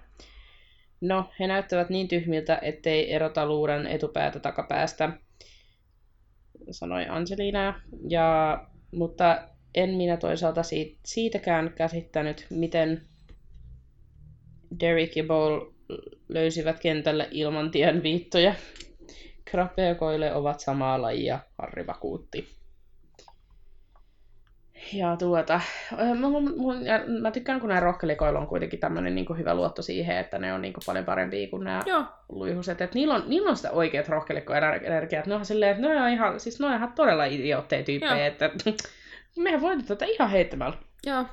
No, he näyttävät niin tyhmiltä, ettei erota luuran etupäätä takapäästä, sanoi Angelina. Ja, mutta en minä toisaalta siitä, siitäkään käsittänyt, miten Derek ja Bowl löysivät kentälle ilman tien viittoja. Koile ovat samaa lajia, Harri vakuutti. Ja tuota, mä, mä, mä, mä tykkään, kun nämä rohkelikoilla on kuitenkin tämmöinen niin hyvä luotto siihen, että ne on niin paljon parempia kuin nämä Joo. luihuset. Että niillä on, niillä on sitä oikeat rohkelikkoenergiaa. Ne on silleen, että ne on ihan, siis ne on ihan todella idiootteja tyyppejä, Joo. että mehän voimme tätä ihan heittämällä. Joo.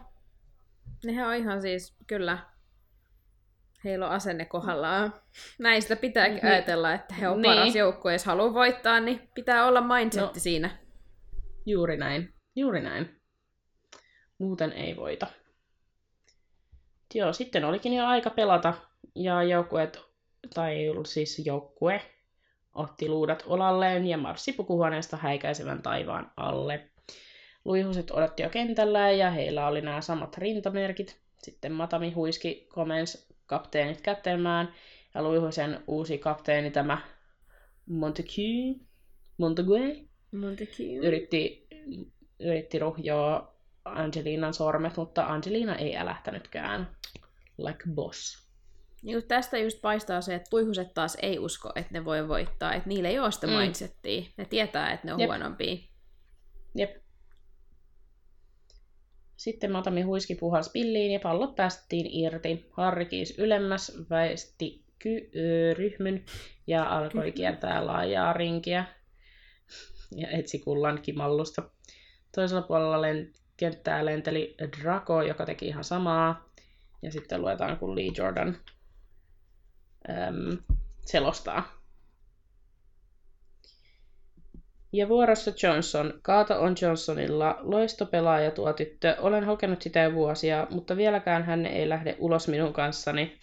Nehän on ihan siis, kyllä. Heillä on asenne kohdallaan. Näin sitä pitääkin Niin. ajatella, että he on Niin. paras joukkue. Jos haluaa voittaa, niin pitää olla mindsetti No. siinä. Juuri näin. Juuri näin. Muuten ei voita. Joo, sitten olikin jo aika pelata. Ja joukkueet, tai siis joukkue, otti luudat olalleen ja marssi pukuhuoneesta häikäisevän taivaan alle. Luihuset odotti jo kentällä ja heillä oli nämä samat rintamerkit. Sitten Matami huiski komens kapteenit kätemään ja Luihusen uusi kapteeni tämä Montague, Montague Montague. yritti, yritti ruhjoa Angelinan sormet, mutta Angelina ei älähtänytkään. Like boss. Niin kun tästä just paistaa se, että tuihuset taas ei usko, että ne voi voittaa. Että niillä ei ole sitä Mm. mm. mindsettiä. Ne tietää, että ne on Jep. huonompia. Jep. Sitten huiski puhas pilliin ja pallot päästettiin irti. Harri kiisi ylemmäs, väisti ky- ö, ryhmyn ja alkoi kiertää laajaa rinkiä ja etsi kullan kimallusta. Toisella puolella len- kenttää lenteli Draco, joka teki ihan samaa. Ja sitten luetaan, kun Lee Jordan äm, selostaa. Ja vuorossa Johnson. Kaato on Johnsonilla. Loistopelaaja tuo tyttö. Olen hokenut sitä jo vuosia, mutta vieläkään hän ei lähde ulos minun kanssani.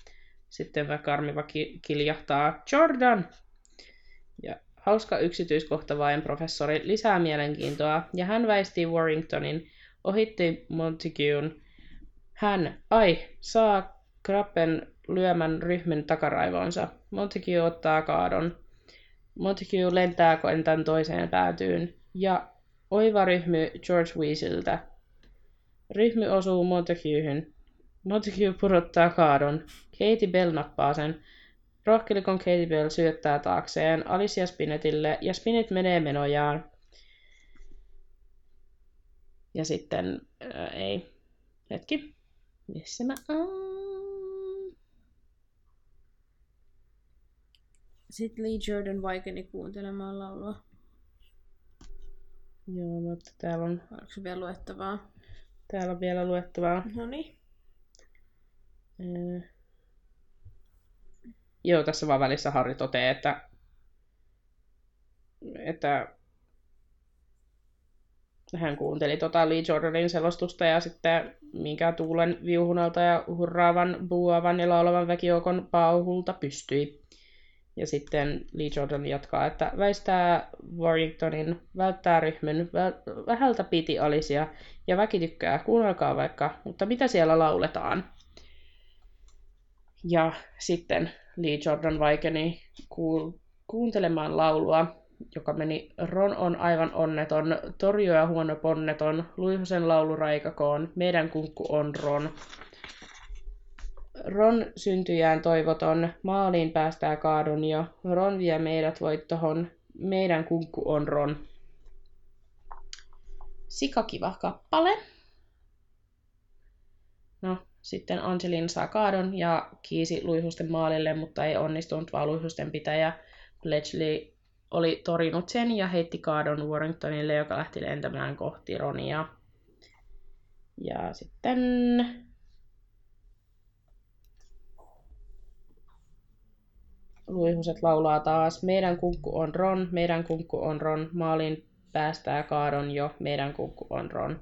Sitten karmiva ki- kiljahtaa. Jordan! Ja hauska yksityiskohta vain professori lisää mielenkiintoa. Ja hän väisti Warringtonin. Ohitti Montague'n. Hän, ai, saa Krappen lyömän ryhmän takaraivoonsa. Montague ottaa kaadon. Montague lentää kentän toiseen päätyyn ja oiva ryhmy George Weaseltä. Ryhmy osuu Montaguehyyn. Montague pudottaa kaadon. Katie Bell nappaa sen. Rohkelikon Katie Bell syöttää taakseen Alicia Spinetille ja Spinet menee menojaan. Ja sitten, ää, ei, hetki, missä mä oon? Sitten Lee Jordan vaikeni kuuntelemaan laulua. Joo, mutta täällä on, Onko se vielä luettavaa? täällä on vielä luettavaa. No niin. Ää, Joo, tässä vaan välissä Harri toteaa, että, että hän kuunteli tota Lee Jordanin selostusta ja sitten minkä tuulen viuhunalta ja hurraavan, buuavan ja laulavan väkijoukon pauhulta pystyi. Ja sitten Lee Jordan jatkaa, että väistää Warringtonin, välttää ryhmyn, vä- vähältä piti Alicia ja väki tykkää, kuunnelkaa vaikka, mutta mitä siellä lauletaan? Ja sitten Lee Jordan vaikeni kuul- kuuntelemaan laulua, joka meni Ron on aivan onneton, Torjo ja huono ponneton, Luihosen laulu raikakoon, meidän kunkku on Ron. Ron syntyjään toivoton, maaliin päästää kaadun jo, Ron vie meidät voittohon, meidän kunkku on Ron. Sikakiva kappale. No, sitten Angelin saa kaadon ja kiisi luihusten maalille, mutta ei onnistunut, vaan luihusten pitäjä Bletchley oli torinut sen ja heitti kaadon Warringtonille, joka lähti lentämään kohti Ronia. Ja sitten... Luihuset laulaa taas, meidän kunkku on Ron, meidän kunkku on Ron, maalin päästää kaadon jo, meidän kunkku on Ron.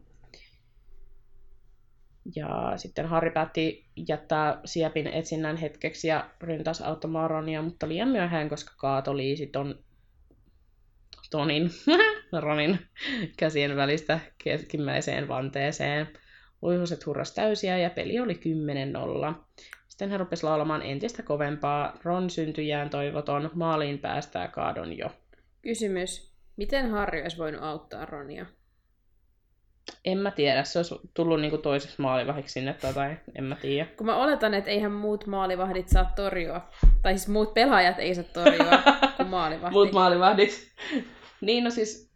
Ja sitten Harry päätti jättää Siepin etsinnän hetkeksi ja ryntäsi auttamaan Ronia, mutta liian myöhään, koska kaato liisi ton Tonin, Ronin käsien välistä keskimmäiseen vanteeseen. Luihuset hurras täysiä ja peli oli 10-0. Sitten hän rupesi laulamaan entistä kovempaa. Ron syntyjään toivoton, maaliin päästää kaadon jo. Kysymys. Miten Harry olisi voinut auttaa Ronia? En mä tiedä, se olisi tullut niinku toiseksi maalivahdiksi sinne tai en mä tiedä. Kun mä oletan, että eihän muut maalivahdit saa torjua. Tai siis muut pelaajat ei saa torjua kuin maalivahti. Muut maalivahdit. niin no siis,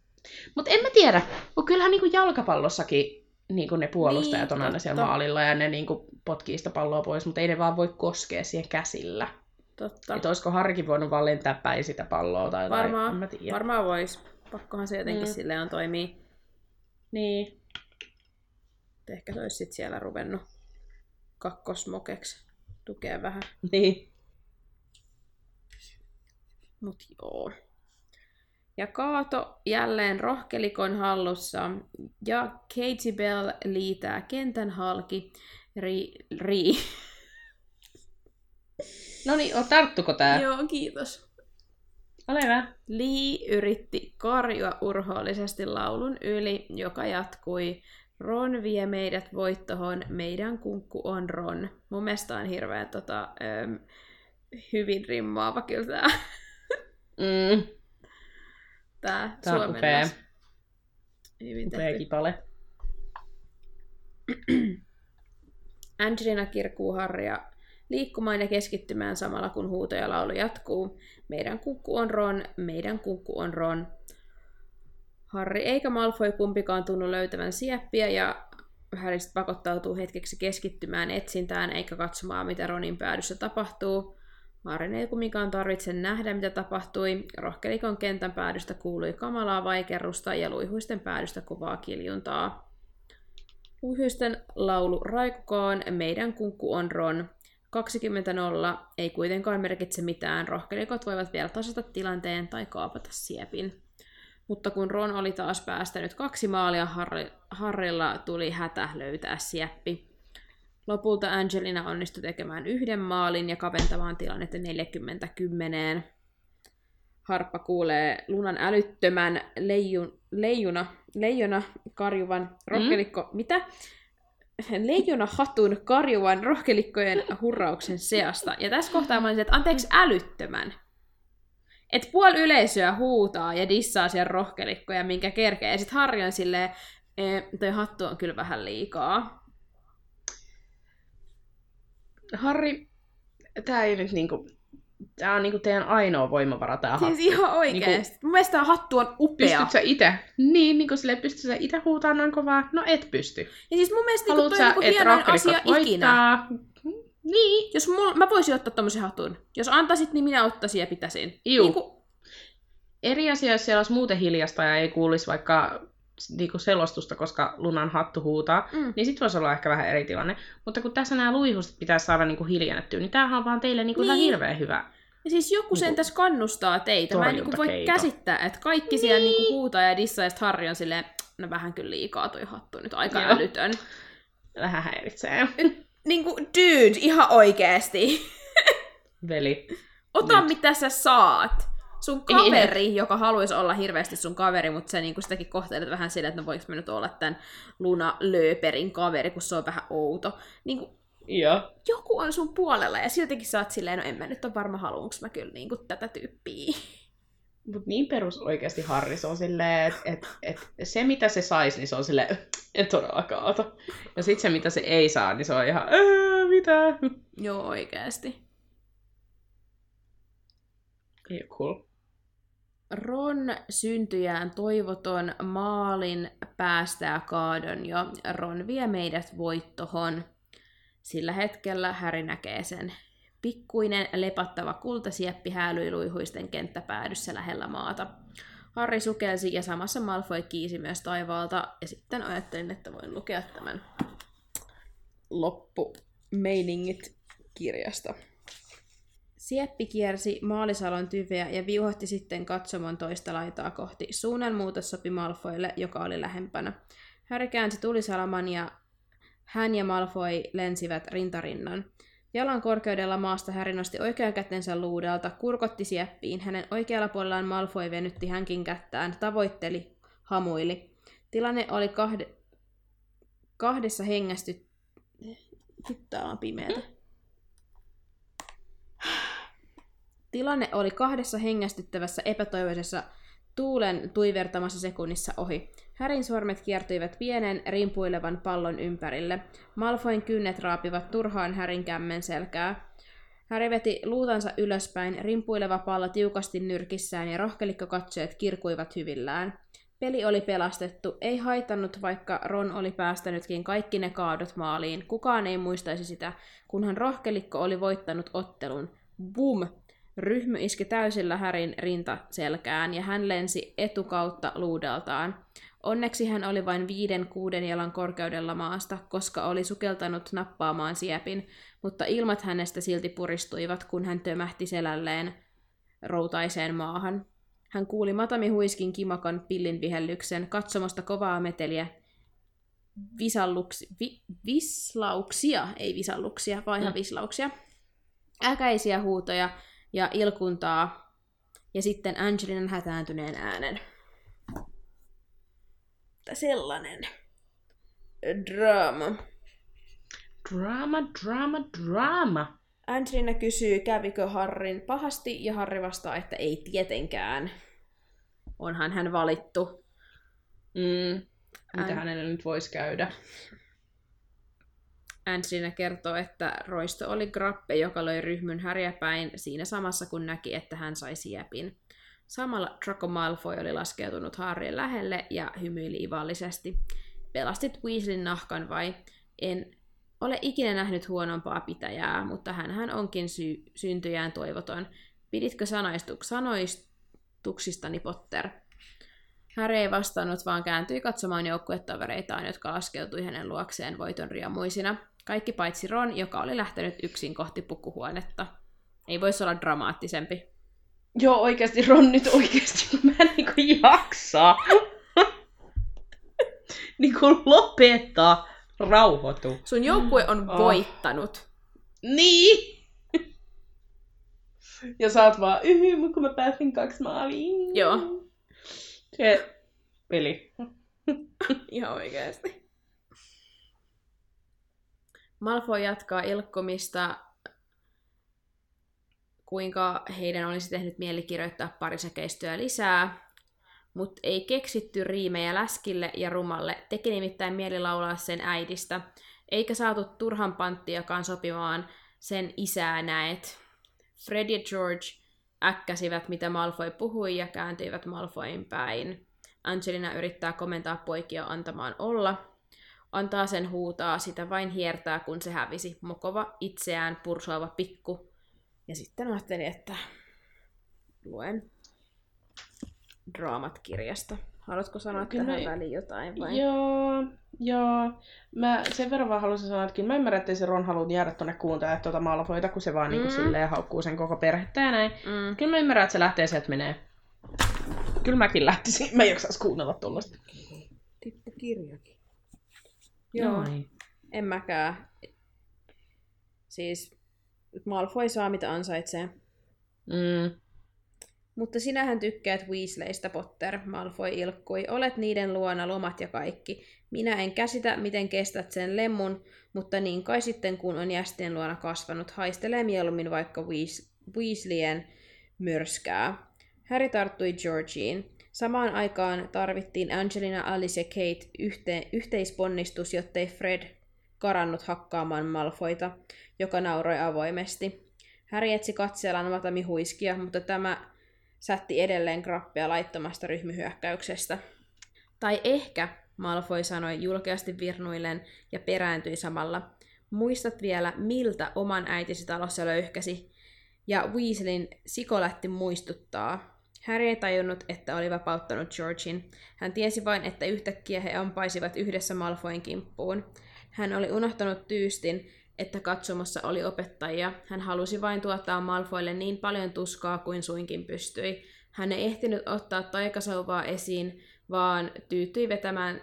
mutta en mä tiedä, kun kyllähän niinku jalkapallossakin niinku ne puolustajat Niin, on aina siellä totta. maalilla ja ne niinku potkii sitä palloa pois, mutta ei ne vaan voi koskea siihen käsillä. Totta. Että olisiko Harkin voinut vaan lentää päin sitä palloa tai jotain, en mä Varmaan, tiedä. varmaan vois. Pakkohan se jotenkin Mm. silleen toimii. Niin, Ehkä se olisi sit siellä ruvennut kakkosmokeksi. tukea vähän. Niin. Mut joo. Ja Kaato jälleen rohkelikon hallussa ja Katie Bell liitää kentän halki. Ri, ri. No niin, tarttuko tää? Joo, kiitos. Ole hyvä. Lee yritti karjua urhoollisesti laulun yli, joka jatkui Ron vie meidät voittohon, meidän kunkku on Ron. Mun mielestä on hirveän tota, hyvin rimmaava kyllä tää, Mm, tää tää on upea. Hyvin Upea tehty. kipale. Angelina kirkuu Harria liikkumaan ja keskittymään samalla kun huuto ja laulu jatkuu. Meidän kukku on Ron, meidän kukku on Ron. Harry eikä Malfoy kumpikaan tunnu löytävän sieppiä ja Harry pakottautuu hetkeksi keskittymään etsintään eikä katsomaan mitä Ronin päädyssä tapahtuu. Harryn ei kumminkaan tarvitse nähdä mitä tapahtui. Rohkelikon kentän päädystä kuului kamalaa vaikerrusta ja luihuisten päädystä kovaa kiljuntaa. Luihuisten laulu raikukaan, meidän kunkku on Ron. 20.0 ei kuitenkaan merkitse mitään, rohkelikot voivat vielä tasata tilanteen tai kaapata siepin. Mutta kun Ron oli taas päästänyt kaksi maalia, Harrilla tuli hätä löytää sieppi. Lopulta Angelina onnistui tekemään yhden maalin ja kaventamaan tilannetta 40-10. Harppa kuulee Lunan älyttömän leijun, leijuna, leijona karjuvan rohkelikko... Mm? Mitä? Leijona hatun karjuvan rohkelikkojen hurrauksen seasta. Ja tässä kohtaa mä olisin, että anteeksi älyttömän. Et puoli yleisöä huutaa ja dissaa siellä rohkelikkoja, minkä kerkee. Ja sit Harri on silleen, e, toi hattu on kyllä vähän liikaa. Harri, tää ei nyt niinku... Tää on niinku teidän ainoa voimavara tää hattu. Siis ihan oikeesti. Mun mielestä tää hattu on upea. Pystyt sä itse? Niin, niin kuin sille pystyt sä itse huutaa noin kovaa? No et pysty. Ja siis mun mielestä niinku toi on niinku hienoin asia rohkelikot ikinä. voittaa? Niin. Jos mul, mä voisin ottaa tommosen hatun. Jos antaisit, niin minä ottaisin ja pitäisin. Juu. Niinku, Eri asia, jos siellä olisi muuten hiljasta ja ei kuulisi vaikka niinku selostusta, koska Lunan hattu huutaa, Mm. niin sit voisi olla ehkä vähän eri tilanne. Mutta kun tässä nämä luihuset pitäisi saada niinku hiljennettyä, niin tämähän on vaan teille niinku ihan Niin. hirveän hyvä. ja siis joku sen Niinku tässä kannustaa teitä. Mä en niinku voi käsittää, että kaikki siellä niinku huutaa ja dissaa ja Harri on silleen, no vähän kyllä liikaa toi hattu nyt, aika Joo. älytön. Vähän häiritsee. Niinku, dude, ihan oikeesti. Veli. Ota Nyt. mitä sä saat. Sun kaveri, joka haluaisi olla hirveästi sun kaveri, mutta sä niinku sitäkin kohtelet vähän silleen, että no voiko mä nyt olla tämän Luna Lööperin kaveri, kun se on vähän outo. Niinku, Joo. joku on sun puolella ja siltikin sä oot silleen, no en mä nyt ole varma haluanko mä kyllä niinku tätä tyyppiä. Mut niin perus oikeasti Harri, se on silleen, että et, et se mitä se saisi, niin se on silleen, en todellakaan ota. Ja sit se mitä se ei saa, niin se on ihan, "Ää, mitä? Joo, oikeesti. Ei ole cool. Ron syntyjään toivoton maalin päästää kaadon jo. Ron vie meidät voittohon. Sillä hetkellä Häri näkee sen. Pikkuinen lepattava kultasieppi häälyi luihuisten kenttäpäädyssä lähellä maata. Harri sukelsi ja samassa Malfoy kiisi myös taivaalta ja sitten ajattelin, että voin lukea tämän loppumeiningit kirjasta. Sieppi kiersi maalisalon tyveä ja viuhotti sitten katsomon toista laitaa kohti. Suunnanmuutos sopi Malfoille, joka oli lähempänä. Harry käänsi tulisalaman ja hän ja Malfoy lensivät rintarinnan. Jalan korkeudella maasta Harry nosti oikean kätensä luudelta, kurkotti sieppiin. Hänen oikealla puolellaan Malfoy venytti hänkin kättään, tavoitteli, hamuili. Tilanne oli kahde... kahdessa hengästy... Nyt on pimeätä. Tilanne oli kahdessa hengästyttävässä epätoivoisessa tuulen tuivertamassa sekunnissa ohi. Härin sormet kiertyivät pienen, rimpuilevan pallon ympärille. Malfoin kynnet raapivat turhaan Härin kämmen selkää. Häri veti luutansa ylöspäin, rimpuileva pallo tiukasti nyrkissään ja rohkelikko katsojat kirkuivat hyvillään. Peli oli pelastettu, ei haitannut vaikka Ron oli päästänytkin kaikki ne kaadot maaliin. Kukaan ei muistaisi sitä, kunhan rohkelikko oli voittanut ottelun. Bum! Ryhmy iski täysillä Härin rintaselkään ja hän lensi etukautta luudeltaan. Onneksi hän oli vain viiden kuuden jalan korkeudella maasta, koska oli sukeltanut nappaamaan siepin, mutta ilmat hänestä silti puristuivat, kun hän tömähti selälleen routaiseen maahan. Hän kuuli Matami Huiskin kimakan pillin vihellyksen, katsomasta kovaa meteliä, visalluksi, vi, vislauksia, ei visalluksia, vaan ihan Mm. vislauksia, äkäisiä huutoja ja ilkuntaa, ja sitten Angelinan hätääntyneen äänen. Sellainen draama. Drama, drama, drama. Angelina kysyy, kävikö Harrin pahasti, ja Harri vastaa, että ei tietenkään. Onhan hän valittu. Mm. Mitä Än- hänelle nyt voisi käydä? Angelina kertoo, että roisto oli grappe, joka löi ryhmyn häriäpäin siinä samassa kun näki, että hän sai siepin. Samalla Draco Malfoy oli laskeutunut Harrien lähelle ja hymyili ivallisesti. Pelastit Weasleyn nahkan vai? En ole ikinä nähnyt huonompaa pitäjää, mutta hän onkin sy- syntyjään toivoton. Piditkö sanoistu- sanoistuksistani, Potter? Harry ei vastannut, vaan kääntyi katsomaan joukkuetovereitaan, jotka laskeutui hänen luokseen voiton riemuisina. Kaikki paitsi Ron, joka oli lähtenyt yksin kohti pukuhuonetta. Ei voisi olla dramaattisempi. Joo, oikeasti Ron nyt oikeasti, mä en niinku jaksa. niinku lopeta, rauhoitu. Sun joukkue on Oh. voittanut. Niin! Ja sä oot vaan, yhy, kun mä pääsin kaksi maaliin. Joo. Se peli. Ihan oikeasti. Malfoy jatkaa ilkkomista, kuinka heidän olisi tehnyt mieli kirjoittaa pari säkeistöä lisää, mutta ei keksitty riimejä läskille ja rumalle, teki nimittäin mieli laulaa sen äidistä, eikä saatu turhan panttiakaan sopimaan sen isää näet. Fred ja George äkkäsivät, mitä Malfoy puhui, ja kääntyivät Malfoyin päin. Angelina yrittää komentaa poikia antamaan olla. Antaa sen huutaa, sitä vain hiertää, kun se hävisi. Mokova, itseään pursoava pikku. Ja sitten ajattelin, että luen draamat kirjasta. Haluatko sanoa Kyllä tähän väliin jotain vai? Joo, joo. Mä sen verran vaan halusin sanoa, että kyllä mä ymmärrän, että se Ron halua jäädä tonne kuuntelemaan tuota Malfoyta, kun se vaan mm. niinku Mm. silleen haukkuu sen koko perhettä ja näin. Mm. Kyllä mä ymmärrän, että se lähtee sieltä menee. Kyllä mäkin lähtisin. Mä en jaksais kuunnella tuollaista. Tippu kirjakin. Joo. Joo, en mäkään. Siis Malfoy saa mitä ansaitsee. Mm. Mutta sinähän tykkäät Weasleystä, Potter, Malfoy ilkkui. Olet niiden luona lomat ja kaikki. Minä en käsitä, miten kestät sen lemmun, mutta niin kai sitten kun on jästien luona kasvanut, haistelee mieluummin vaikka Weas- Weasleyen myrskää. Harry tarttui Georgiin. Samaan aikaan tarvittiin Angelina, Alice ja Kate yhte- yhteisponnistus, jottei Fred karannut hakkaamaan Malfoita, joka nauroi avoimesti. Harry etsi katseellaan Matami huiskia, mutta tämä sätti edelleen grappia laittomasta ryhmihyökkäyksestä. Tai ehkä, Malfoy sanoi julkeasti virnuillen ja perääntyi samalla. Muistat vielä, miltä oman äitisi talossa löyhkäsi? Ja Weasleyn sikolätti muistuttaa. Harry ei tajunnut, että oli vapauttanut Georgin. Hän tiesi vain, että yhtäkkiä he ampaisivat yhdessä Malfoyn kimppuun. Hän oli unohtanut tyystin, että katsomassa oli opettajia. Hän halusi vain tuottaa Malfoille niin paljon tuskaa kuin suinkin pystyi. Hän ei ehtinyt ottaa taikasauvaa esiin, vaan tyytyi vetämään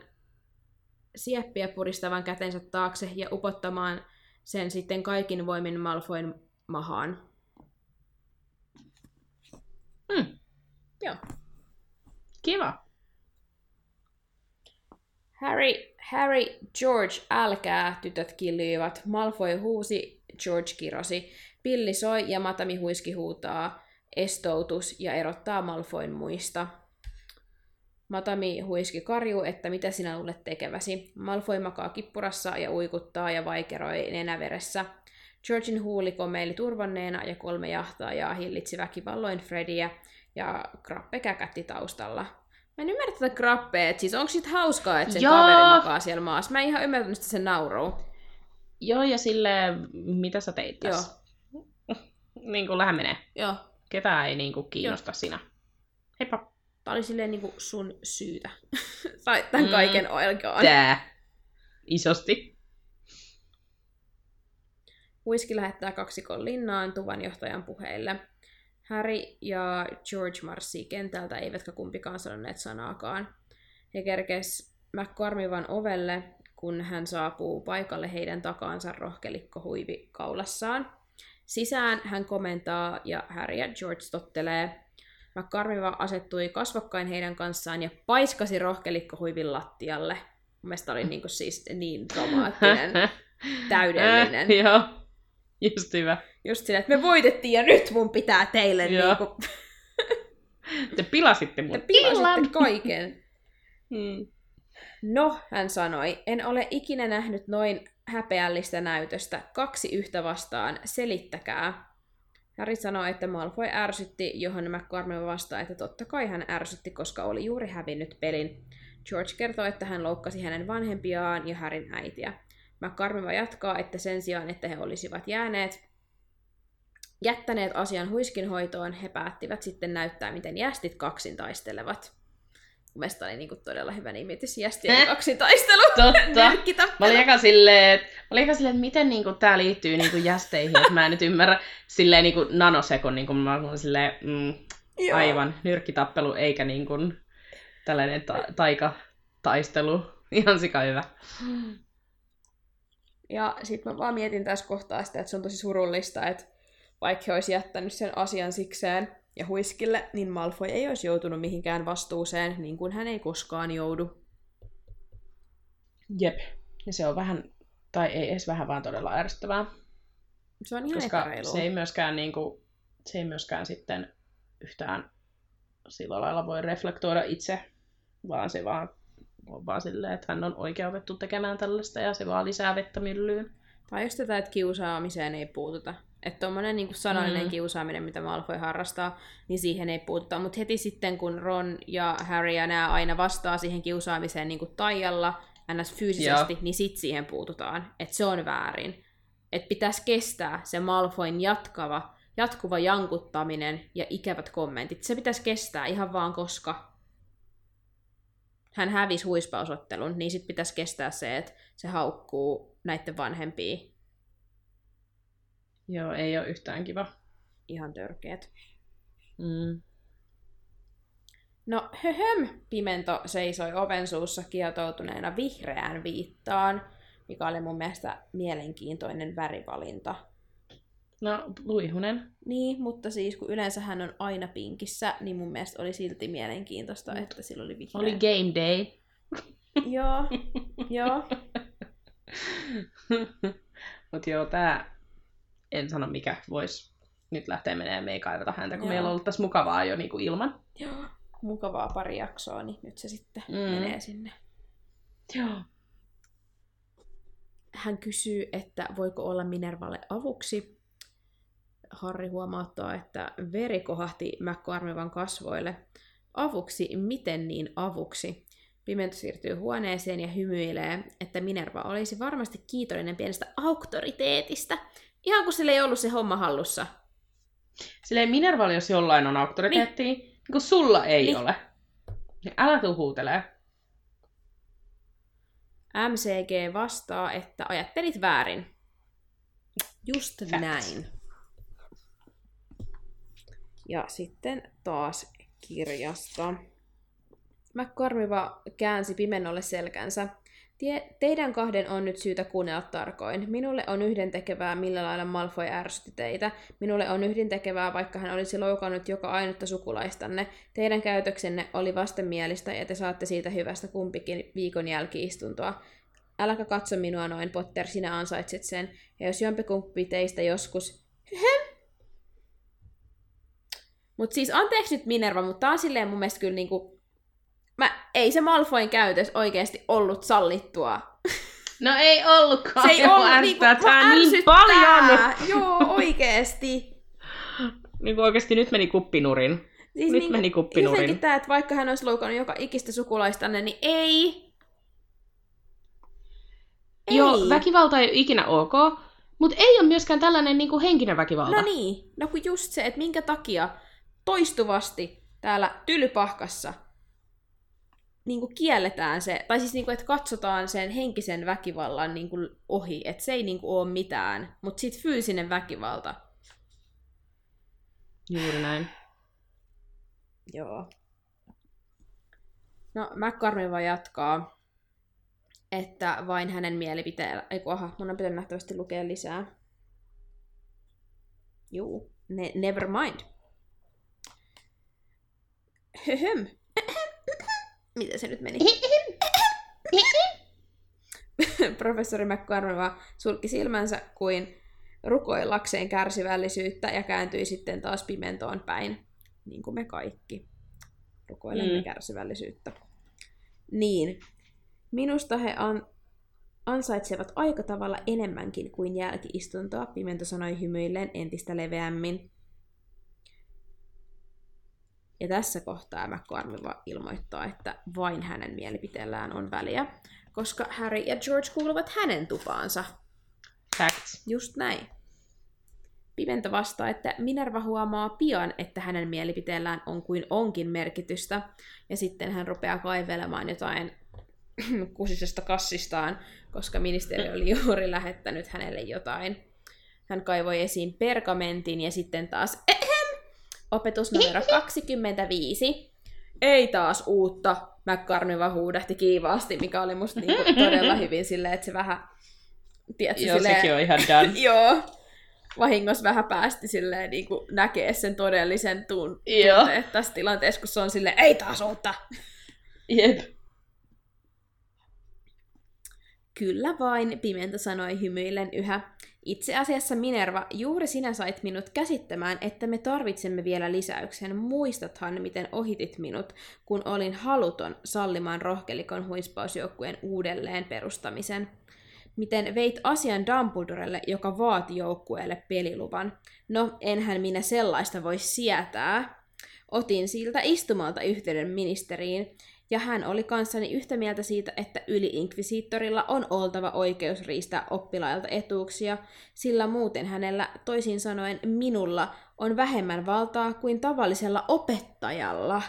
sieppiä puristavan kätensä taakse ja upottamaan sen sitten kaikin voimin Malfoyn mahaan. Mm. Joo. Kiva. Harry, Harry, George, älkää, tytöt killyivät. Malfoy huusi, George kirosi. Pilli soi ja Matami huiski huutaa. Estoutus ja erottaa Malfoyn muista. Matami huiski karjuu, että mitä sinä luulet tekeväsi. Malfoy makaa kippurassa ja uikuttaa ja vaikeroi nenäveressä. Georgin huuli komeili turvanneena ja kolme jahtaajaa hillitsi väkivalloin Frediä ja Grappe käkätti taustalla. Mä en ymmärrä tätä Grappea, että siis onko sit hauskaa, että sen Joo. kaveri makaa siellä maassa? Mä en ihan ymmärtänyt sitä sen nauruu. Joo, ja sille mitä sä teit tässä? niin kuin lähde menee. Joo, Ketään ei niin kuin kiinnosta sinä. Heippa. Tää oli silleen niinku sun syytä. tai tämän Mm. kaiken aikaan. Tää. Isosti. Whisky lähettää kaksikon linnaan tuvanjohtajan puheille. Harry ja George marssii kentältä, eivätkä kumpikaan sanoneet sanaakaan. He kerkes McCormivan ovelle, kun hän saapuu paikalle heidän takaansa rohkelikko huivi kaulassaan. Sisään hän komentaa ja Harry ja George tottelee. McCormiva asettui kasvokkain heidän kanssaan ja paiskasi rohkelikkohuivin lattialle. Mun mielestä oli niinku siis niin dramaattinen, täydellinen. Joo. Just hyvä. Just silleen, että me voitettiin ja nyt mun pitää teille Joo. niinku, Te pilasitte mun te pilasitte kaiken. Mm. No, hän sanoi, en ole ikinä nähnyt noin häpeällistä näytöstä. Kaksi yhtä vastaan, selittäkää. Harry sanoi, että Malfoy ärsytti, johon McCormick vastaa, että totta kai hän ärsytti, koska oli juuri hävinnyt pelin. George kertoo, että hän loukkasi hänen vanhempiaan ja Härin äitiä. McCormick jatkaa, että sen sijaan, että he olisivat jääneet jättäneet asian huiskinhoitoon, he päättivät sitten näyttää, miten jästit kaksin taistelevat. Mun mielestä oli niinku todella hyvä nimitys, jästien Eh? kaksin taistelu. Totta. Mä olin eka silleen, että, mä olin eka silleen, että miten niinku, tää liittyy niinku, jästeihin, että mä en nyt ymmärrä silleen niinku, nanosekon, niinku, mä olin silleen, mm, Joo. aivan, nyrkkitappelu eikä niinku, tällainen ta- taikataistelu. Ihan sika hyvä. Ja sitten mä vaan mietin tässä kohtaa sitä, että se on tosi surullista, että vaikka he olisi jättänyt sen asian sikseen ja huiskille, niin Malfoy ei olisi joutunut mihinkään vastuuseen, niin kuin hän ei koskaan joudu. Jep. Ja se on vähän, tai ei edes vähän, vaan todella ärsyttävää. Se on ihan koska epäreilua. se ei myöskään, niinku, se ei myöskään sitten yhtään sillä lailla voi reflektoida itse, vaan se vaan on vaan silleen, että hän on oikeutettu tekemään tällaista ja se vaan lisää vettä myllyyn. Tai just tätä, että kiusaamiseen ei puututa. Että tommonen niin sanallinen mm. kiusaaminen, mitä Malfoy harrastaa, niin siihen ei puututa. Mutta heti sitten, kun Ron ja Harry ja nämä aina vastaa siihen kiusaamiseen niin kuin taijalla, ns. fyysisesti, Joo. niin sit siihen puututaan. Että se on väärin. Että pitäisi kestää se Malfoyn jatkava, jatkuva jankuttaminen ja ikävät kommentit. Se pitäisi kestää ihan vaan koska hän hävisi huispausottelun, niin sit pitäisi kestää se, että se haukkuu näiden vanhempia Joo, ei ole yhtään kiva. ihan törkeät. Mm. No höhöm, Pimento seisoi oven suussa kietoutuneena vihreään viittaan, mikä oli mun mielestä mielenkiintoinen värivalinta. No, luihunen. Niin, mutta siis kun yleensä hän on aina pinkissä, niin mun mielestä oli silti mielenkiintoista, että sillä oli vihreä. Oli game day. Joo, joo. Mut joo, tää, en sano mikä voisi nyt lähteä menemään, me ei kaivata häntä, kun Joo. meillä on ollut tässä mukavaa jo niinku ilman. Joo. Mukavaa pari jaksoa, niin nyt se sitten mm. menee sinne. Joo. Hän kysyy, että voiko olla Minervalle avuksi. Harri huomauttaa, että veri kohahti McCormivan kasvoille. Avuksi? Miten niin avuksi? Pimento siirtyy huoneeseen ja hymyilee, että Minerva olisi varmasti kiitollinen pienestä auktoriteetista. Ihan kun sillä ei ollut se homma hallussa. Silleen Minerval, jos jollain on auktoriteettia, niin, niin kun sulla ei Niin. ole. Niin älä tuu huutelee. MCG vastaa, että ajattelit väärin. Just Facts. näin. Ja sitten taas kirjasta. McCormiva käänsi pimennolle selkänsä. Tie, teidän kahden on nyt syytä kuunnella tarkoin. Minulle on yhdentekevää, millä lailla Malfoy ärsytti teitä. Minulle on yhdentekevää, vaikka hän olisi loukannut joka ainutta sukulaistanne. Teidän käytöksenne oli vastenmielistä ja te saatte siitä hyvästä kumpikin viikon jälkiistuntoa. Äläkä katso minua noin, Potter, sinä ansaitset sen. Ja jos jompikumpi teistä joskus... Mutta siis anteeksi nyt Minerva, mutta tää on silleen mun mielestä kyllä niinku... Mä, ei se Malfoyn käytös oikeasti ollut sallittua. No ei ollutkaan. Se ei ollut niinku... tää niin paljon. Joo, oikeesti. Niin kuin oikeasti nyt meni kuppinurin. Siis Nyt meni kuppinurin. Jotenkin tää, että vaikka hän olisi loukannut joka ikistä sukulaistanne, niin ei. Ei. Joo, väkivalta ei ole ikinä ok, mutta ei ole myöskään tällainen niin kuin henkinen väkivalta. No niin, no kun just se, että minkä takia toistuvasti täällä tylypahkassa niin kuin kielletään se, tai siis niin kuin, että katsotaan sen henkisen väkivallan niin kuin ohi, että se ei niin kuin ole mitään, mutta sitten fyysinen väkivalta. Juuri näin. Joo. No, McCartney vaan jatkaa, että vain hänen mielipiteellä... Eiku, aha, mun on pitänyt nähtävästi lukea lisää. Juu, ne, never mind. Höhöm. Miten se nyt meni? Professori McCormick sulki silmänsä kuin rukoillakseen kärsivällisyyttä ja kääntyi sitten taas pimentoon päin, niin kuin me kaikki rukoilemme mm. kärsivällisyyttä. Niin, minusta he an- ansaitsevat aika tavalla enemmänkin kuin jälkiistuntoa, Pimento sanoi hymyilleen entistä leveämmin. Ja tässä kohtaa McCormick ilmoittaa, että vain hänen mielipiteellään on väliä, koska Harry ja George kuuluvat hänen tupaansa. Facts. Just näin. Pimento vastaa, että Minerva huomaa pian, että hänen mielipiteellään on kuin onkin merkitystä, ja sitten hän rupeaa kaivelemaan jotain kusisesta kassistaan, koska ministeri oli juuri lähettänyt hänelle jotain. Hän kaivoi esiin pergamentin ja sitten taas opetus numero 25. Ei taas uutta. McCartney vaan huudahti kiivaasti, mikä oli musta niinku todella hyvin silleen, että se vähän... Tiedätkö, joo, silleen, sekin on ihan done. joo, vahingossa vähän päästi silleen niin kuin näkee sen todellisen tun- tunteet tässä tilanteessa, kun se on silleen, ei taas uutta! Jep. Kyllä vain, Pimento sanoi hymyillen yhä. Itse asiassa Minerva, juuri sinä sait minut käsittämään, että me tarvitsemme vielä lisäyksen. Muistathan, miten ohitit minut, kun olin haluton sallimaan rohkelikon huispausjoukkueen uudelleen perustamisen. Miten veit asian Dumbledorelle, joka vaati joukkueelle peliluvan. No, enhän minä sellaista voi sietää. Otin siltä istumalta yhteyden ministeriin, ja hän oli kanssani yhtä mieltä siitä, että yliinkvisiittorilla on oltava oikeus riistää oppilailta etuuksia, sillä muuten hänellä, toisin sanoen minulla, on vähemmän valtaa kuin tavallisella opettajalla.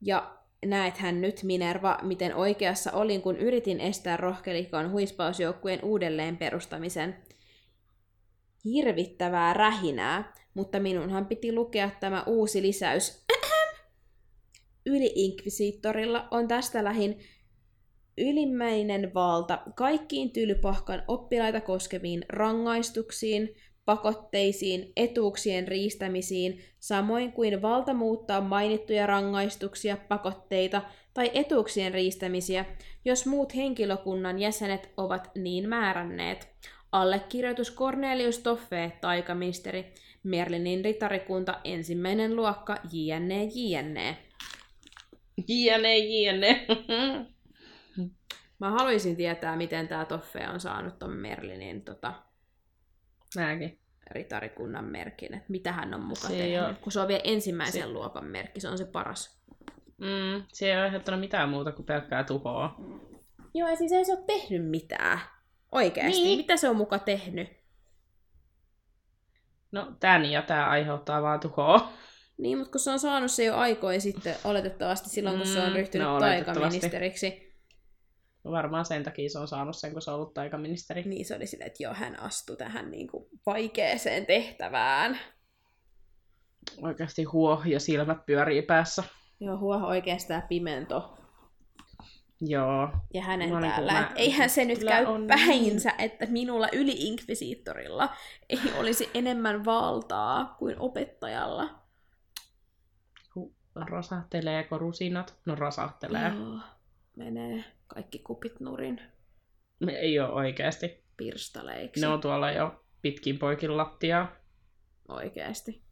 Ja näethän nyt, Minerva, miten oikeassa olin, kun yritin estää rohkelikon huispausjoukkueen uudelleen perustamisen. Hirvittävää rähinää, mutta minunhan piti lukea tämä uusi lisäys yliinkvisiittorilla on tästä lähin ylimmäinen valta kaikkiin tylypahkan oppilaita koskeviin rangaistuksiin, pakotteisiin, etuuksien riistämisiin, samoin kuin valta muuttaa mainittuja rangaistuksia, pakotteita tai etuuksien riistämisiä, jos muut henkilökunnan jäsenet ovat niin määränneet. Allekirjoitus Cornelius Toffee, taikaministeri, Merlinin ritarikunta, ensimmäinen luokka, jne, jne. Jne, jne. Mä haluaisin tietää, miten tämä Toffe on saanut ton Merlinin tota, Mäkin. ritarikunnan merkin, että mitä hän on mukaan tehnyt. Kun se on vielä ensimmäisen se... luokan merkki, se on se paras. Mm, se ei ole aiheuttanut mitään muuta kuin pelkkää tuhoa. Joo, ja siis ei se ole tehnyt mitään. Oikeasti. Niin. Mitä se on muka tehnyt? No, tän ja tää aiheuttaa vaan tuhoa. Niin, mutta kun se on saanut se jo aikoja sitten, oletettavasti silloin, kun se on mm, ryhtynyt no, taikaministeriksi. Varmaan sen takia se on saanut sen, kun se on ollut taikaministeri. Niin, se oli silleen, että joo, hän astui tähän niin kuin vaikeeseen tehtävään. Oikeasti huo ja silmät pyörii päässä. Joo, huo oikeastaan pimento. Joo. Ja hänen no, täällä. Niin mä... Eihän se nyt käy on... päinsä, että minulla yli-inkvisiittorilla ei olisi enemmän valtaa kuin opettajalla. Rasahteleeko rusinat? No rasahtelee. Joo, menee kaikki kupit nurin. Ei ole oikeasti. Pirstaleiksi. Ne on tuolla jo pitkin poikin lattiaa. Oikeasti.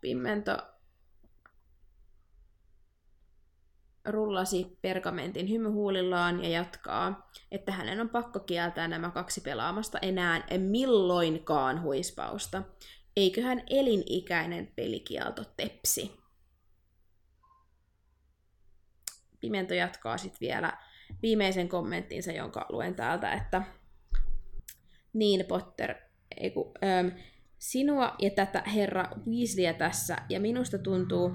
Pimmento rullasi pergamentin hymyhuulillaan ja jatkaa, että hänen on pakko kieltää nämä kaksi pelaamasta enää milloinkaan huispausta eiköhän elinikäinen pelikielto tepsi. Pimento jatkaa sitten vielä viimeisen kommenttinsa, jonka luen täältä, että niin Potter, ei kun, ähm, sinua ja tätä herra Weasleyä tässä, ja minusta tuntuu,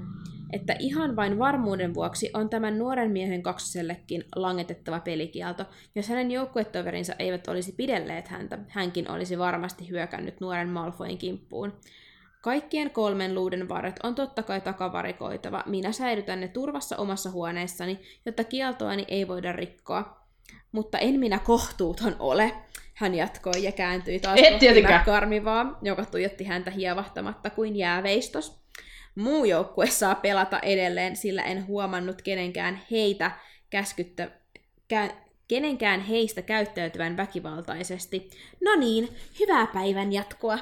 että ihan vain varmuuden vuoksi on tämän nuoren miehen kaksosellekin langetettava pelikielto. Jos hänen joukkuetoverinsa eivät olisi pidelleet häntä, hänkin olisi varmasti hyökännyt nuoren Malfoin kimppuun. Kaikkien kolmen luuden varret on totta kai takavarikoitava. Minä säilytän ne turvassa omassa huoneessani, jotta kieltoani ei voida rikkoa. Mutta en minä kohtuuton ole. Hän jatkoi ja kääntyi taas Et kohti karmivaa, joka tuijotti häntä hievahtamatta kuin jääveistos. Muu joukkue saa pelata edelleen, sillä en huomannut kenenkään heitä käskyttä, kä, kenenkään heistä käyttäytyvän väkivaltaisesti. No niin, hyvää päivän jatkoa.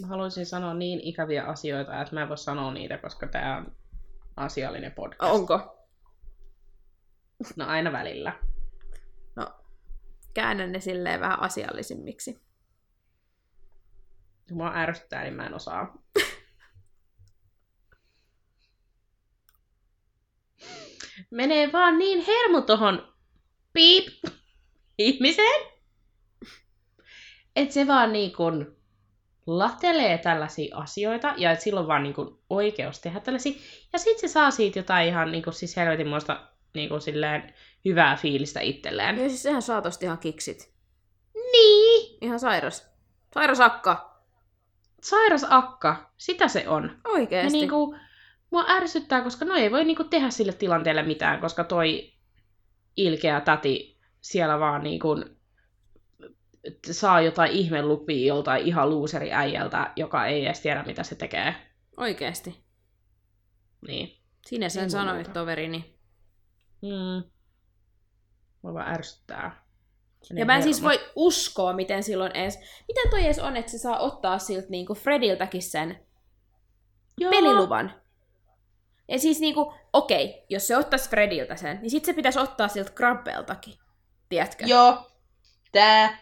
Mä haluaisin sanoa niin ikäviä asioita, että mä en voi sanoa niitä, koska tää on asiallinen podcast. Onko? No aina välillä. No, käännän ne silleen vähän asiallisimmiksi. Kun mua ärsyttää, niin mä en osaa. Menee vaan niin hermo tohon piip ihmiseen, että se vaan niin kuin latelee tällaisia asioita ja että sillä on vaan niin kuin oikeus tehdä tällaisia. Ja sitten se saa siitä jotain ihan niin kuin siis helvetinmoista niin kuin silleen hyvää fiilistä itselleen. Ja siis sehän saa tosta ihan kiksit. Niin! Ihan sairas. Sairas akka. Sairas akka, sitä se on. Ja Oikeesti. niinku, mua ärsyttää, koska no ei voi niinku tehdä sille tilanteelle mitään, koska toi ilkeä täti siellä vaan niinku saa jotain ihmelupia joltain ihan luuseri äijältä, joka ei edes tiedä, mitä se tekee. Oikeesti. Niin. Sinä sen sanoit, toverini. Mm. Mua vaan ärsyttää. Ja mä en siis voi uskoa, miten silloin edes... Miten toi edes on, että se saa ottaa siltä niinku Frediltäkin sen Joo. peliluvan? Ja siis niinku, okei, jos se ottaisi Frediltä sen, niin sit se pitäisi ottaa siltä Krabbeltakin. Tiedätkö? Joo. Tää.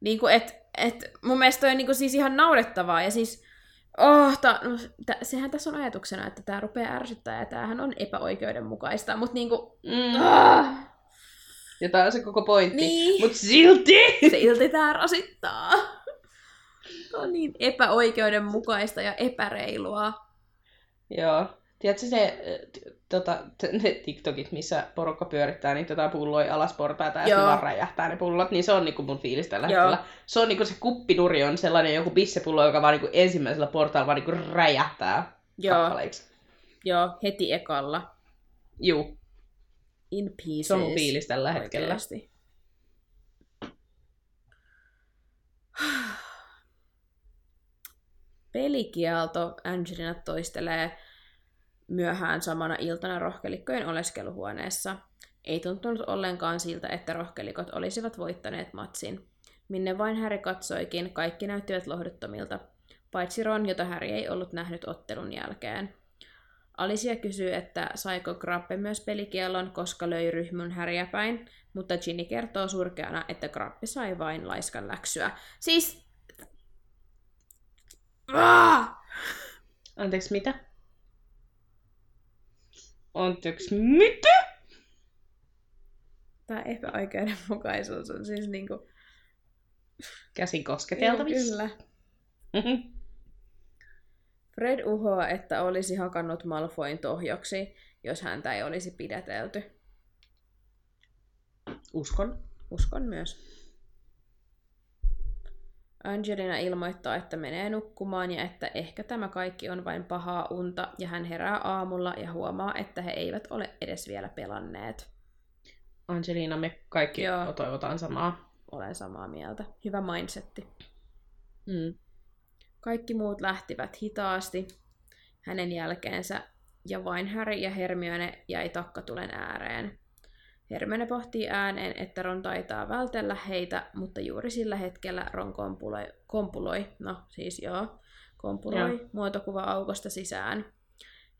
Niinku, et, et mun mielestä toi on niinku siis ihan naurettavaa. Ja siis, oh, ta, no, tä, sehän tässä on ajatuksena, että tämä rupeaa ärsyttää ja tämähän on epäoikeudenmukaista. Mutta niinku, Mm. ah, Ja tää on se koko pointti. Niin. Mut silti! silti tämä rasittaa. Tämä on niin epäoikeudenmukaista ja epäreilua. Joo. Tiedätkö se, tota, ne TikTokit, missä porukka pyörittää niitä tota pulloja alas portaita ja sitten vaan räjähtää ne pullot, niin se on niinku mun fiilis tällä Joo. hetkellä. Se on niinku se kuppinuri on sellainen joku pissepullo, joka vaan niinku ensimmäisellä portaalla vaan niinku räjähtää Joo, kappaleiksi. joo, heti ekalla. Juu, In pieces. se on mun fiilis tällä hetkellä. Oikeasti. Pelikielto Angelina toistelee myöhään samana iltana rohkelikkojen oleskeluhuoneessa. Ei tuntunut ollenkaan siltä, että rohkelikot olisivat voittaneet matsin. Minne vain Häri katsoikin, kaikki näyttivät lohduttomilta, paitsi Ron, jota Häri ei ollut nähnyt ottelun jälkeen. Alicia kysyy, että saiko Grappe myös pelikiellon, koska löi ryhmyn häriä päin, mutta Ginny kertoo surkeana, että Grappe sai vain laiskan läksyä. Siis... Ah! Anteeksi, mitä? Anteeksi, mitä? Tämä epäoikeudenmukaisuus on siis niinku... Käsin kosketeltavissa. kyllä. Fred uhoaa, että olisi hakannut Malfoin tohjoksi, jos häntä ei olisi pidätelty. Uskon. Uskon myös. Angelina ilmoittaa, että menee nukkumaan ja että ehkä tämä kaikki on vain pahaa unta, ja hän herää aamulla ja huomaa, että he eivät ole edes vielä pelanneet. Angelina, me kaikki. Joo. toivotaan samaa. Olen samaa mieltä. Hyvä mindsetti. Mm. Kaikki muut lähtivät hitaasti hänen jälkeensä, ja vain Harry ja Hermione jäi takkatulen ääreen. Hermione pohtii ääneen, että Ron taitaa vältellä heitä, mutta juuri sillä hetkellä Ron kompuloi, kompuloi no siis joo, kompuloi Joo. muotokuva-aukosta sisään.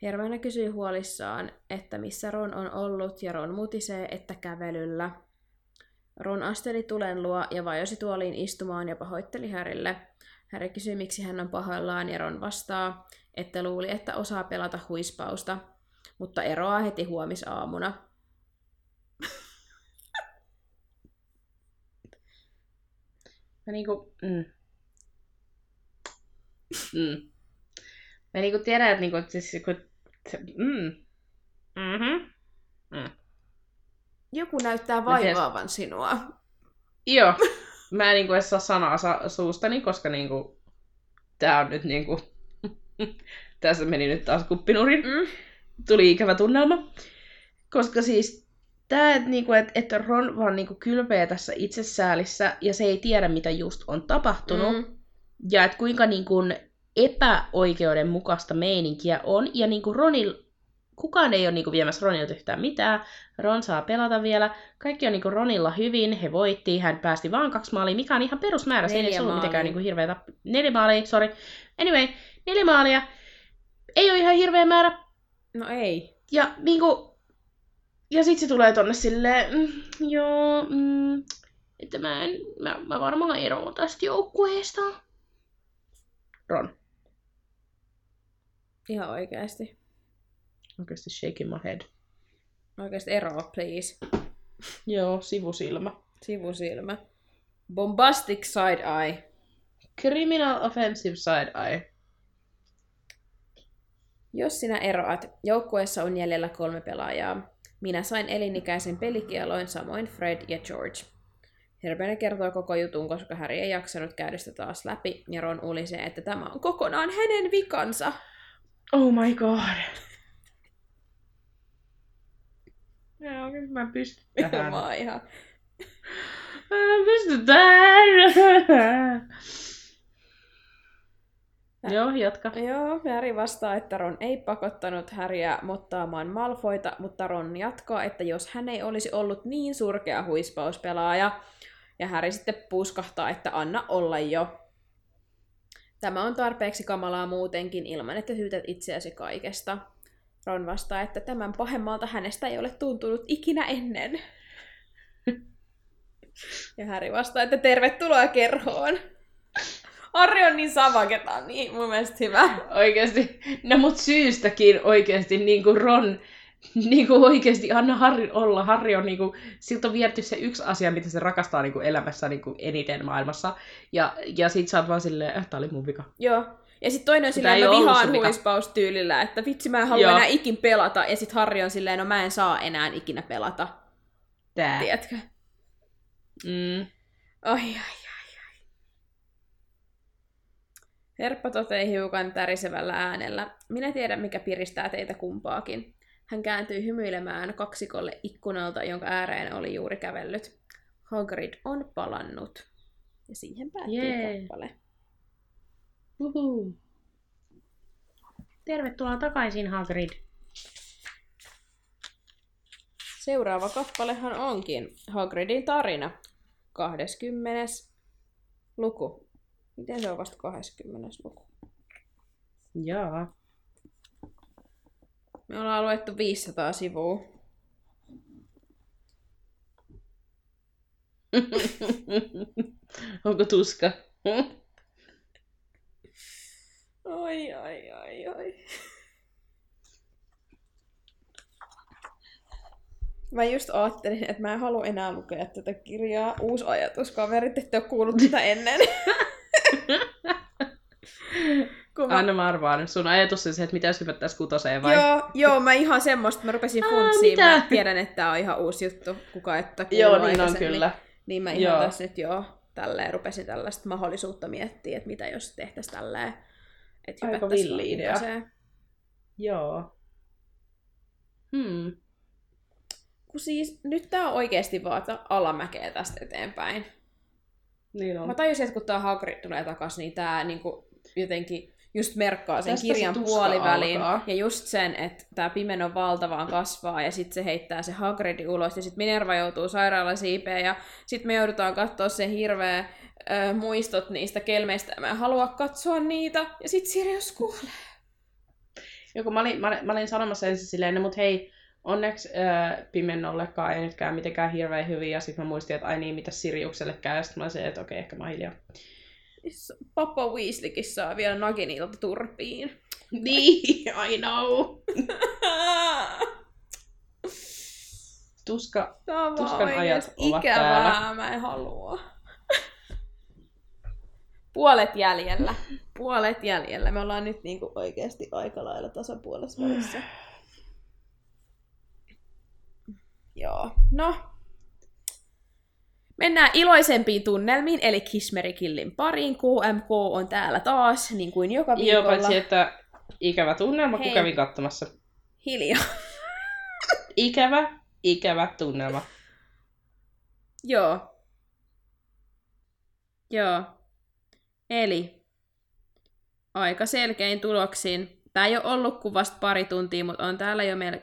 Hermione kysyy huolissaan, että missä Ron on ollut, ja Ron mutisee, että kävelyllä. Ron asteli tulen luo ja vajosi tuoliin istumaan ja pahoitteli Härille. Häri kysyy, miksi hän on pahoillaan, ja Ron vastaa, että luuli, että osaa pelata huispausta, mutta eroaa heti huomisaamuna. Mä niinku... Mm. Mm. Mä niinku tiedän, että niinku, siis, kun... Mm. Mhm. Mm. Joku näyttää Mä tiedän. vaivaavan sinua. Joo. Mä en niinku edes saa sanaa sa- suustani, koska niinku... Tää on nyt niinku... Tässä meni nyt taas kuppinurin. Mm. Tuli ikävä tunnelma. Koska siis tää, että niinku, et, et Ron vaan niinku kylpeä tässä itsesäälissä ja se ei tiedä, mitä just on tapahtunut. Mm. Ja että kuinka niinku epäoikeudenmukaista meininkiä on. Ja niinku Ronil, kukaan ei ole niinku viemässä Ronilta yhtään mitään. Ron saa pelata vielä. Kaikki on niinku Ronilla hyvin. He voitti. Hän päästi vaan kaksi maalia, mikä on ihan perusmäärä. Siinä ei Neljä ollut mitenkään niinku hirveä. Neljä maalia, sorry. Anyway, neljä maalia. Ei ole ihan hirveä määrä. No ei. Ja niinku... Ja sit se tulee tonne silleen, mm, joo, mm, että mä, en, mä, mä varmaan eroon tästä joukkueesta. Ron. Ihan oikeasti. Oikeasti shaking my head. Oikeasti eroa, please. Joo, sivusilmä. Sivusilmä. Bombastic side eye. Criminal offensive side eye. Jos sinä eroat, joukkueessa on jäljellä kolme pelaajaa. Minä sain elinikäisen pelikieloin, samoin Fred ja George. Hermione kertoo koko jutun, koska Harry ei jaksanut käydä sitä taas läpi, ja Ron ulisee, että tämä on kokonaan hänen vikansa. Oh my god. Mä oikein mä en pysty tähän. Mä oon ihan... Mä en pysty tähän. Joo, jatka. Joo, Harry vastaa, että Ron ei pakottanut Harryä mottaamaan Malfoita, mutta Ron jatkaa, että jos hän ei olisi ollut niin surkea huispauspelaaja, ja Harry sitten puskahtaa, että anna olla jo. Tämä on tarpeeksi kamalaa muutenkin ilman, että syytät itseäsi kaikesta. Ron vastaa, että tämän pahemmalta hänestä ei ole tuntunut ikinä ennen. Ja Harry vastaa, että tervetuloa kerhoon. Harry on niin savaketa, on niin mun mielestä hyvä. Oikeesti, no mut syystäkin oikeesti niinku Ron, niinku oikeesti anna Harry olla. Harry on niinku, siltä on viety se yksi asia, mitä se rakastaa niinku elämässä niinku eniten maailmassa. Ja, ja sit sä oot vaan silleen, äh, tää oli mun vika. Joo. Ja sitten toinen on silleen, mä vihaan huispaustyylillä, että vitsi mä en halua Joo. enää ikin pelata. Ja sitten Harri on silleen, no mä en saa enää ikinä pelata. Tää. Tiedätkö? Mm. Ai, ai, ai, ai. Herppa totei hiukan tärisevällä äänellä. Minä tiedän, mikä piristää teitä kumpaakin. Hän kääntyi hymyilemään kaksikolle ikkunalta, jonka ääreen oli juuri kävellyt. Hagrid on palannut. Ja siihen päättyy Jee. kappale. Uhu. Tervetuloa takaisin, Hagrid. Seuraava kappalehan onkin Hagridin tarina. 20. luku. Miten se on vasta 20. luku? Jaa. Me ollaan luettu 500 sivua. Onko tuska? Ai, ai, ai, ai. Mä just ajattelin, että mä en halua enää lukea tätä kirjaa. Uusi ajatus, kaverit, ette ole kuullut tätä ennen. Kun mä... Anna mä arvaan. Sun ajatus on se, että mitä jos hypättäis kutoseen vai? Joo, joo, mä ihan semmoista, mä rupesin funtsiin. Mä tiedän, että tää on ihan uusi juttu, kuka että Joo, niin on kyllä. Niin mä ihan Joo. tässä nyt jo tälleen rupesin tällaista mahdollisuutta miettiä, että mitä jos tehtäisiin tälleen. Että Aika villi idea. Joo. Hmm. Kun siis nyt tää on oikeesti vaan alamäkeä tästä eteenpäin. Niin on. Mä tajusin, että kun tää Hagrid tulee takas, niin tää niinku jotenkin just merkkaa sen Tästä se kirjan tuska puolivälin. alkaa. Ja just sen, että tää pimenon valtavaan kasvaa ja sitten se heittää se Hagridin ulos ja sitten Minerva joutuu sairaalasiipeen ja sitten me joudutaan katsoa se hirveä ö, muistot niistä kelmeistä mä en halua katsoa niitä. Ja sitten Sirius kuolee. Joku, mä, olin, mä, olin- mä olin sanomassa ensin silleen, no mut hei, onneksi äh, Pimennollekaan ei nytkään mitenkään hirveän hyvin, ja sitten mä muistin, että ai niin, mitä Siriukselle käy, ja sitten mä olisin, että okei, ehkä mä hiljaa. Papa Weasleykin saa vielä Naginilta turpiin. Niin, I know. Tuska, Tuskan ajat ovat ikävää, täällä. mä en halua. Puolet jäljellä. Puolet jäljellä. Me ollaan nyt niinku oikeasti aika lailla tasapuolessa välissä. Joo. No. Mennään iloisempiin tunnelmiin, eli Kismerikillin pariin. QMK on täällä taas, niin kuin joka Joo, viikolla. paitsi että ikävä tunnelma, kun Hei. kävin katsomassa. Hiljaa. Ikävä, ikävä tunnelma. Joo. Joo. Eli aika selkein tuloksin. Tämä ei ole ollut kuin vasta pari tuntia, mutta on täällä jo meillä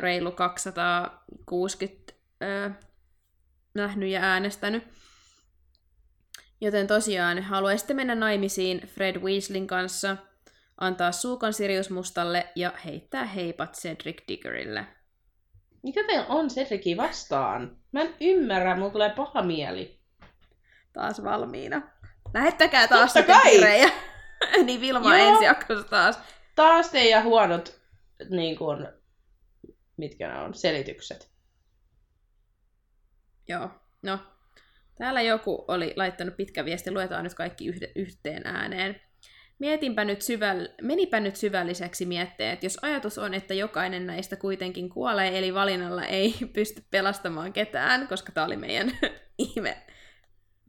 reilu 260 äh, nähnyt ja äänestänyt. Joten tosiaan, haluaisitte mennä naimisiin Fred Weasleyn kanssa, antaa suukon Sirius Mustalle ja heittää heipat Cedric Diggerille. Mikä teillä on Cedricin vastaan? Mä en ymmärrä, mulla tulee paha mieli. taas valmiina. Lähettäkää taas Totta sitten kirejä. niin Vilma Joo. ensi jaksossa taas. Taas teidän huonot, niin kuin, mitkä ne on, selitykset. Joo, no. Täällä joku oli laittanut pitkä viesti, luetaan nyt kaikki yhde, yhteen ääneen. Mietinpä nyt syväll... Menipä nyt syvälliseksi mietteet, jos ajatus on, että jokainen näistä kuitenkin kuolee, eli valinnalla ei pysty pelastamaan ketään, koska tämä oli meidän ihme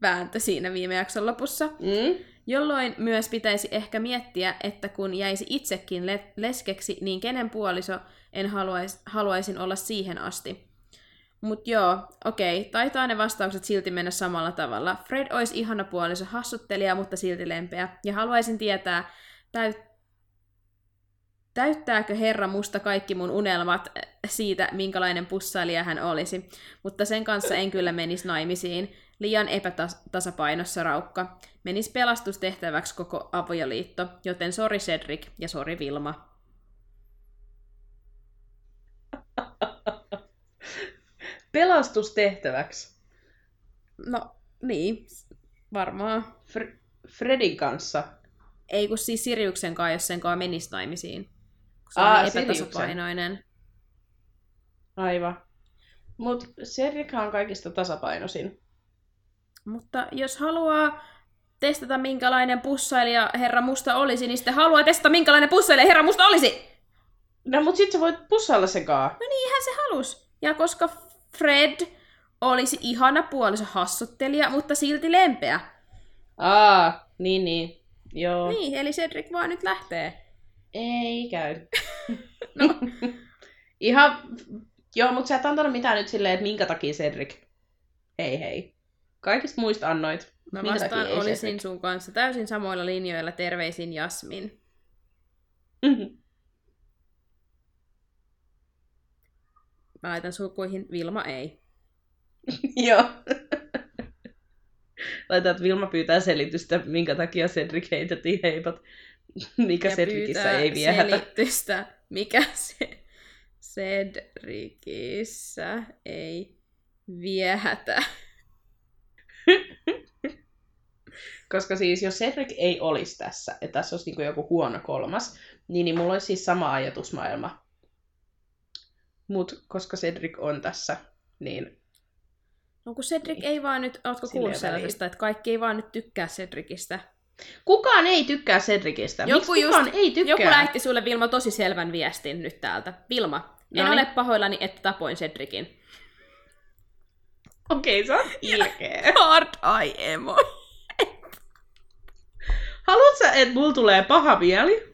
vääntö siinä viime jakson lopussa. Mm? Jolloin myös pitäisi ehkä miettiä, että kun jäisi itsekin le- leskeksi, niin kenen puoliso en haluais, haluaisin olla siihen asti. Mut joo, okei, taitaa ne vastaukset silti mennä samalla tavalla. Fred olisi ihana puoliso, hassuttelija, mutta silti lempeä. Ja haluaisin tietää, täyt- täyttääkö Herra musta kaikki mun unelmat äh, siitä, minkälainen pussailija hän olisi. Mutta sen kanssa en kyllä menisi naimisiin. Liian epätasapainossa raukka. Menis pelastustehtäväksi koko avioliitto, joten sori Cedric ja sori Vilma. Pelastustehtäväksi. No, niin, varmaan. Fr- Fredin kanssa. Ei kun siis Siriuksen kanssa, jos sen kanssa menisi naimisiin. Se Aa, on niin Siriuksen. epätasapainoinen. Aivan. Mut Cedric on kaikista tasapainoisin. Mutta jos haluaa testata, minkälainen pussailija herra musta olisi, niin sitten haluaa testata, minkälainen pussailija herra musta olisi. No mut sit sä voit pussailla sen kaa. No niinhän se halus. Ja koska Fred olisi ihana puoliso hassuttelija, mutta silti lempeä. Aa, niin niin. Joo. Niin, eli Cedric vaan nyt lähtee. Ei käy. No. Ihan, joo, mutta sä et antanut mitään nyt silleen, että minkä takia Cedric. Hei hei. Kaikista muista annoit. Mä vastaan olisin sun kanssa täysin samoilla linjoilla. Terveisin Jasmin. Mä laitan sukuihin Vilma ei. joo. Laita, että Vilma pyytää selitystä, minkä takia Cedric heitettiin heipat. Mikä ja Cedricissä ei viehätä. selitystä, mikä se Cedricissä ei viehätä. Koska siis jos Cedric ei olisi tässä, että tässä olisi niinku joku huono kolmas, niin, niin mulla olisi siis sama ajatusmaailma. Mut koska Cedric on tässä, niin No kun Cedric ei vaan nyt, ootko kuullut sellaisesta, että kaikki ei vaan nyt tykkää Cedricistä. kukaan ei tykkää Cedricistä. Joku Miksi kukaan just- ei tykkää? Joku lähetti sulle Vilma tosi selvän viestin nyt täältä. Vilma, en Noniin. ole pahoillani, että tapoin Cedricin. Okei, okay, sä oot ilkeä. Hard I emo. Haluat sä, että mulla tulee paha mieli?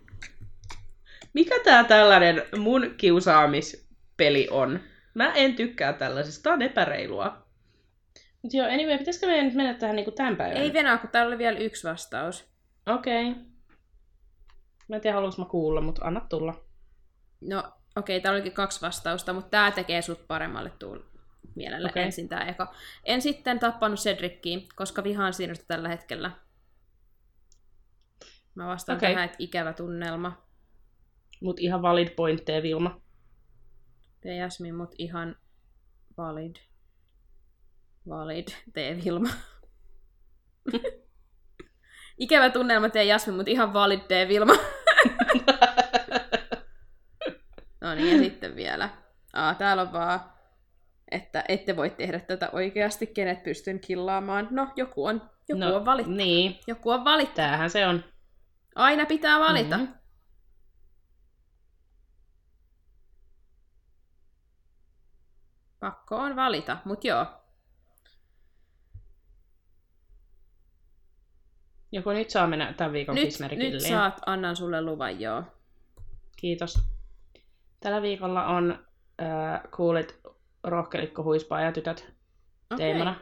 Mikä tää tällainen mun kiusaamispeli on? Mä en tykkää tällaisesta, tää on epäreilua. Mut joo, anyway, pitäisikö meidän nyt mennä tähän niinku tämän päivän? Ei venaa, kun täällä oli vielä yksi vastaus. Okei. Okay. Mä en tiedä, haluais mä kuulla, mutta anna tulla. No, okei, okay, täällä olikin kaksi vastausta, mutta tää tekee sut paremmalle tuul mielelle Okei. ensin tää eka. En sitten tappanut Cedrickiä, koska vihaan sinusta tällä hetkellä. Mä vastaan Okei. tähän, että ikävä tunnelma. Mut ihan valid pointteja, Vilma. Tee Jasmin, mut ihan valid. Valid, tee Vilma. Ikävä tunnelma, tee Jasmin, mut ihan valid, tee Vilma. No niin, ja sitten vielä. Aa, täällä on vaan, että ette voi tehdä tätä oikeasti, kenet pystyn killaamaan. No, joku on Joku on valittu. Niin, Joku on valittu. tämähän se on. Aina pitää valita. Mhm. Pakko on valita, mut joo. Joku nyt saa mennä tämän viikon Nyt, kismerikilliin. nyt saat, annan sulle luvan, joo. Kiitos. Tällä viikolla on äh, kuulit rohkelikko huispaa ja tytöt Okei. teemana.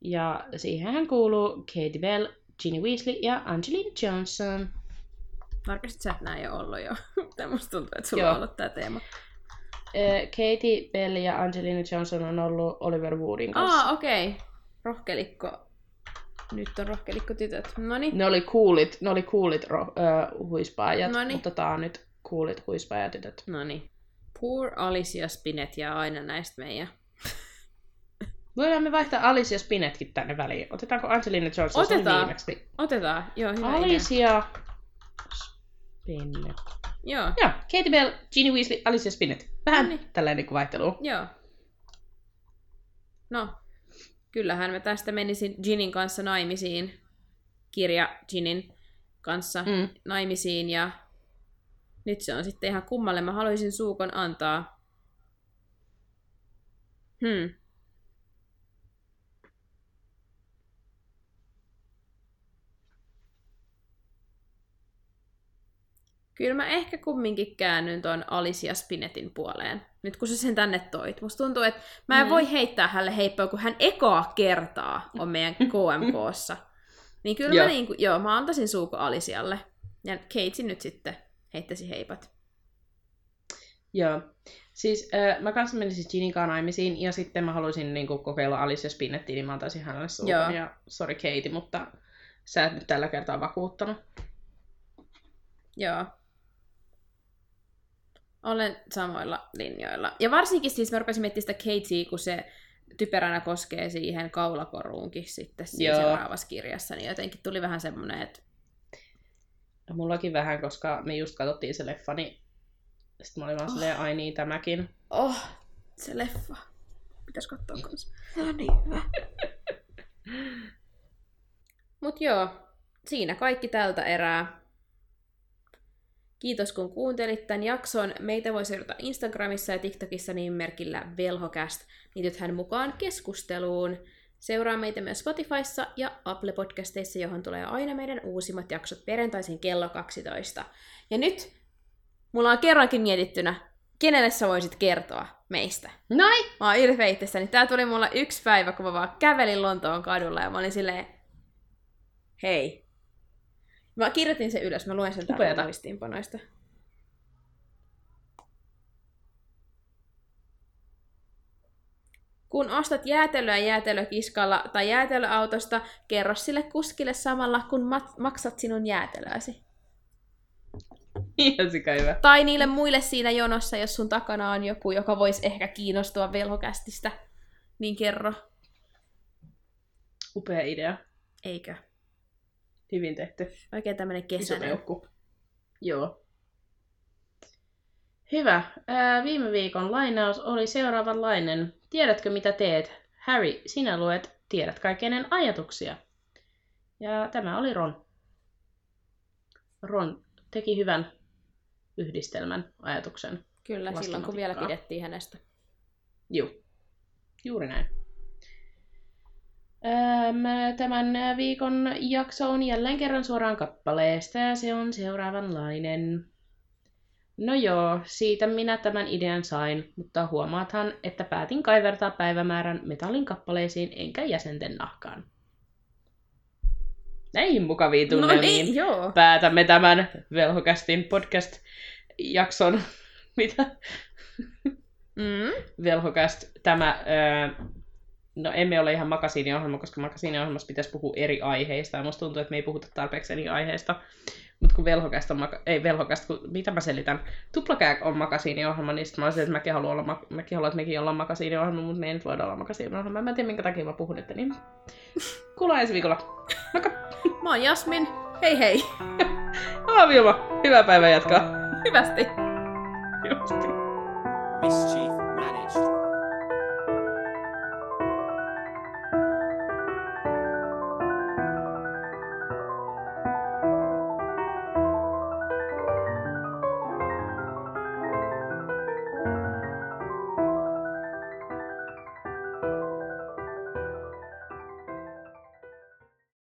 Ja siihenhän kuuluu Katie Bell, Ginny Weasley ja Angelina Johnson. Tarkastit sä, että nää ei ole ollut jo. Musta tuntuu, että sulla Joo. on ollut tää teema. Katie Bell ja Angelina Johnson on ollut Oliver Woodin kanssa. Aa, okei. Okay. Rohkelikko. Nyt on rohkelikko tytöt. Noniin. Ne oli kuulit, ne oli kuulit ro, äh, huispaajat, Noniin. mutta tää on nyt kuulit huispaajat Noniin. Poor Alicia Spinet jää aina näistä meidän. Voidaan me vaihtaa Alicia Spinetkin tänne väliin. Otetaanko Angelina oli Otetaan. viimeksi? Otetaan. Joo, hyvä idea. Alicia Spinett. Joo. Joo, Katie Bell, Ginny Weasley, Alicia Spinett. Vähän No niin. tällainen niin vaihtelu. Joo. No, kyllähän mä tästä menisin Ginin kanssa naimisiin. Kirja Ginin kanssa Mm. naimisiin ja nyt se on sitten ihan kummalle. Mä haluaisin suukon antaa. Hmm. Kyllä mä ehkä kumminkin käännyn ton Alicia Spinetin puoleen. Nyt kun sä sen tänne toit. Musta tuntuu, että mä en Mm. voi heittää hänelle heippoa, kun hän ekoa kertaa on meidän KMKssa. Niin kyllä Joo. mä, niin kuin, joo, mä antaisin suuko Alisialle. Ja Keitsi nyt sitten heittäisi heipat. Joo. Siis äh, mä kanssa menisin kanssa naimisiin ja sitten mä haluaisin niin kuin, kokeilla Alicia Spinettiin, niin mä antaisin hänelle suukon. Joo. Ja sorry Katie, mutta sä et nyt tällä kertaa vakuuttanut. Joo. Olen samoilla linjoilla. Ja varsinkin siis mä rupesin miettimään sitä Katie, kun se typeränä koskee siihen kaulakoruunkin sitten siinä Joo. seuraavassa kirjassa, niin jotenkin tuli vähän semmoinen, että mullakin vähän, koska me just katsottiin se leffa, niin sitten mä olin vaan Oh. silleen, ai niin, tämäkin. oh, se leffa. Pitäis katsoa kanssa. No niin, hyvä. Mut joo, siinä kaikki tältä erää. Kiitos kun kuuntelit tämän jakson. Meitä voi seurata Instagramissa ja TikTokissa niin merkillä velhocast. Liitythän mukaan keskusteluun. Seuraa meitä myös Spotifyssa ja Apple Podcasteissa, johon tulee aina meidän uusimmat jaksot perjantaisin kello 12. Ja nyt mulla on kerrankin mietittynä, kenelle sä voisit kertoa meistä. Noin! Mä oon ylpeä itsestäni. Tää tuli mulla yksi päivä, kun mä vaan kävelin Lontoon kadulla ja mä olin silleen, hei. Mä kirjoitin sen ylös, mä luen sen täältä muistiinpanoista. Kun ostat jäätelöä jäätelökiskalla tai jäätelöautosta, kerro sille kuskille samalla, kun mat- maksat sinun jäätelöäsi. Ihan sika hyvä. Tai niille muille siinä jonossa, jos sun takana on joku, joka voisi ehkä kiinnostua velhokästistä, niin kerro. Upea idea. Eikö? Hyvin tehty. Oikein tämmönen Iso kesäinen. peukku. Joo. Hyvä. Ää, viime viikon lainaus oli seuraavanlainen. Tiedätkö mitä teet? Harry, sinä luet Tiedät kaikkien ajatuksia. Ja tämä oli Ron. Ron teki hyvän yhdistelmän ajatuksen. Kyllä, silloin kun vielä pidettiin hänestä. Juu. Juuri näin. Tämän viikon jakso on jälleen kerran suoraan kappaleesta ja se on seuraavanlainen. No joo, siitä minä tämän idean sain, mutta huomaathan, että päätin kaivertaa päivämäärän metallin kappaleisiin enkä jäsenten nahkaan. Näihin mukaviin No tunnelmiin niin, joo. päätämme tämän Velhokästin podcast-jakson. Mitä? Mm. Velhokäst, tämä, öö, no emme ole ihan makasiiniohjelma, koska makasiiniohjelmassa pitäisi puhua eri aiheista, ja musta tuntuu, että me ei puhuta tarpeeksi eri aiheista. Mutta kun Velhokäst on, maka- ei Velhokäst, kun, mitä mä selitän, Tuplakää on makasiiniohjelma, niin sitten mä olisin, että mäkin haluan, olla, ma- mäkin haluan, että mekin ollaan makasiiniohjelma, mutta me ei nyt voida olla makasiiniohjelma. Mä en tiedä, minkä takia mä puhun, että niin. Kuullaan ensi viikolla. Moikka! Mä oon Jasmin. Hei hei. Mä oon Vilma. Hyvää päivää jatkaa. Hyvästi. Justi. Mischief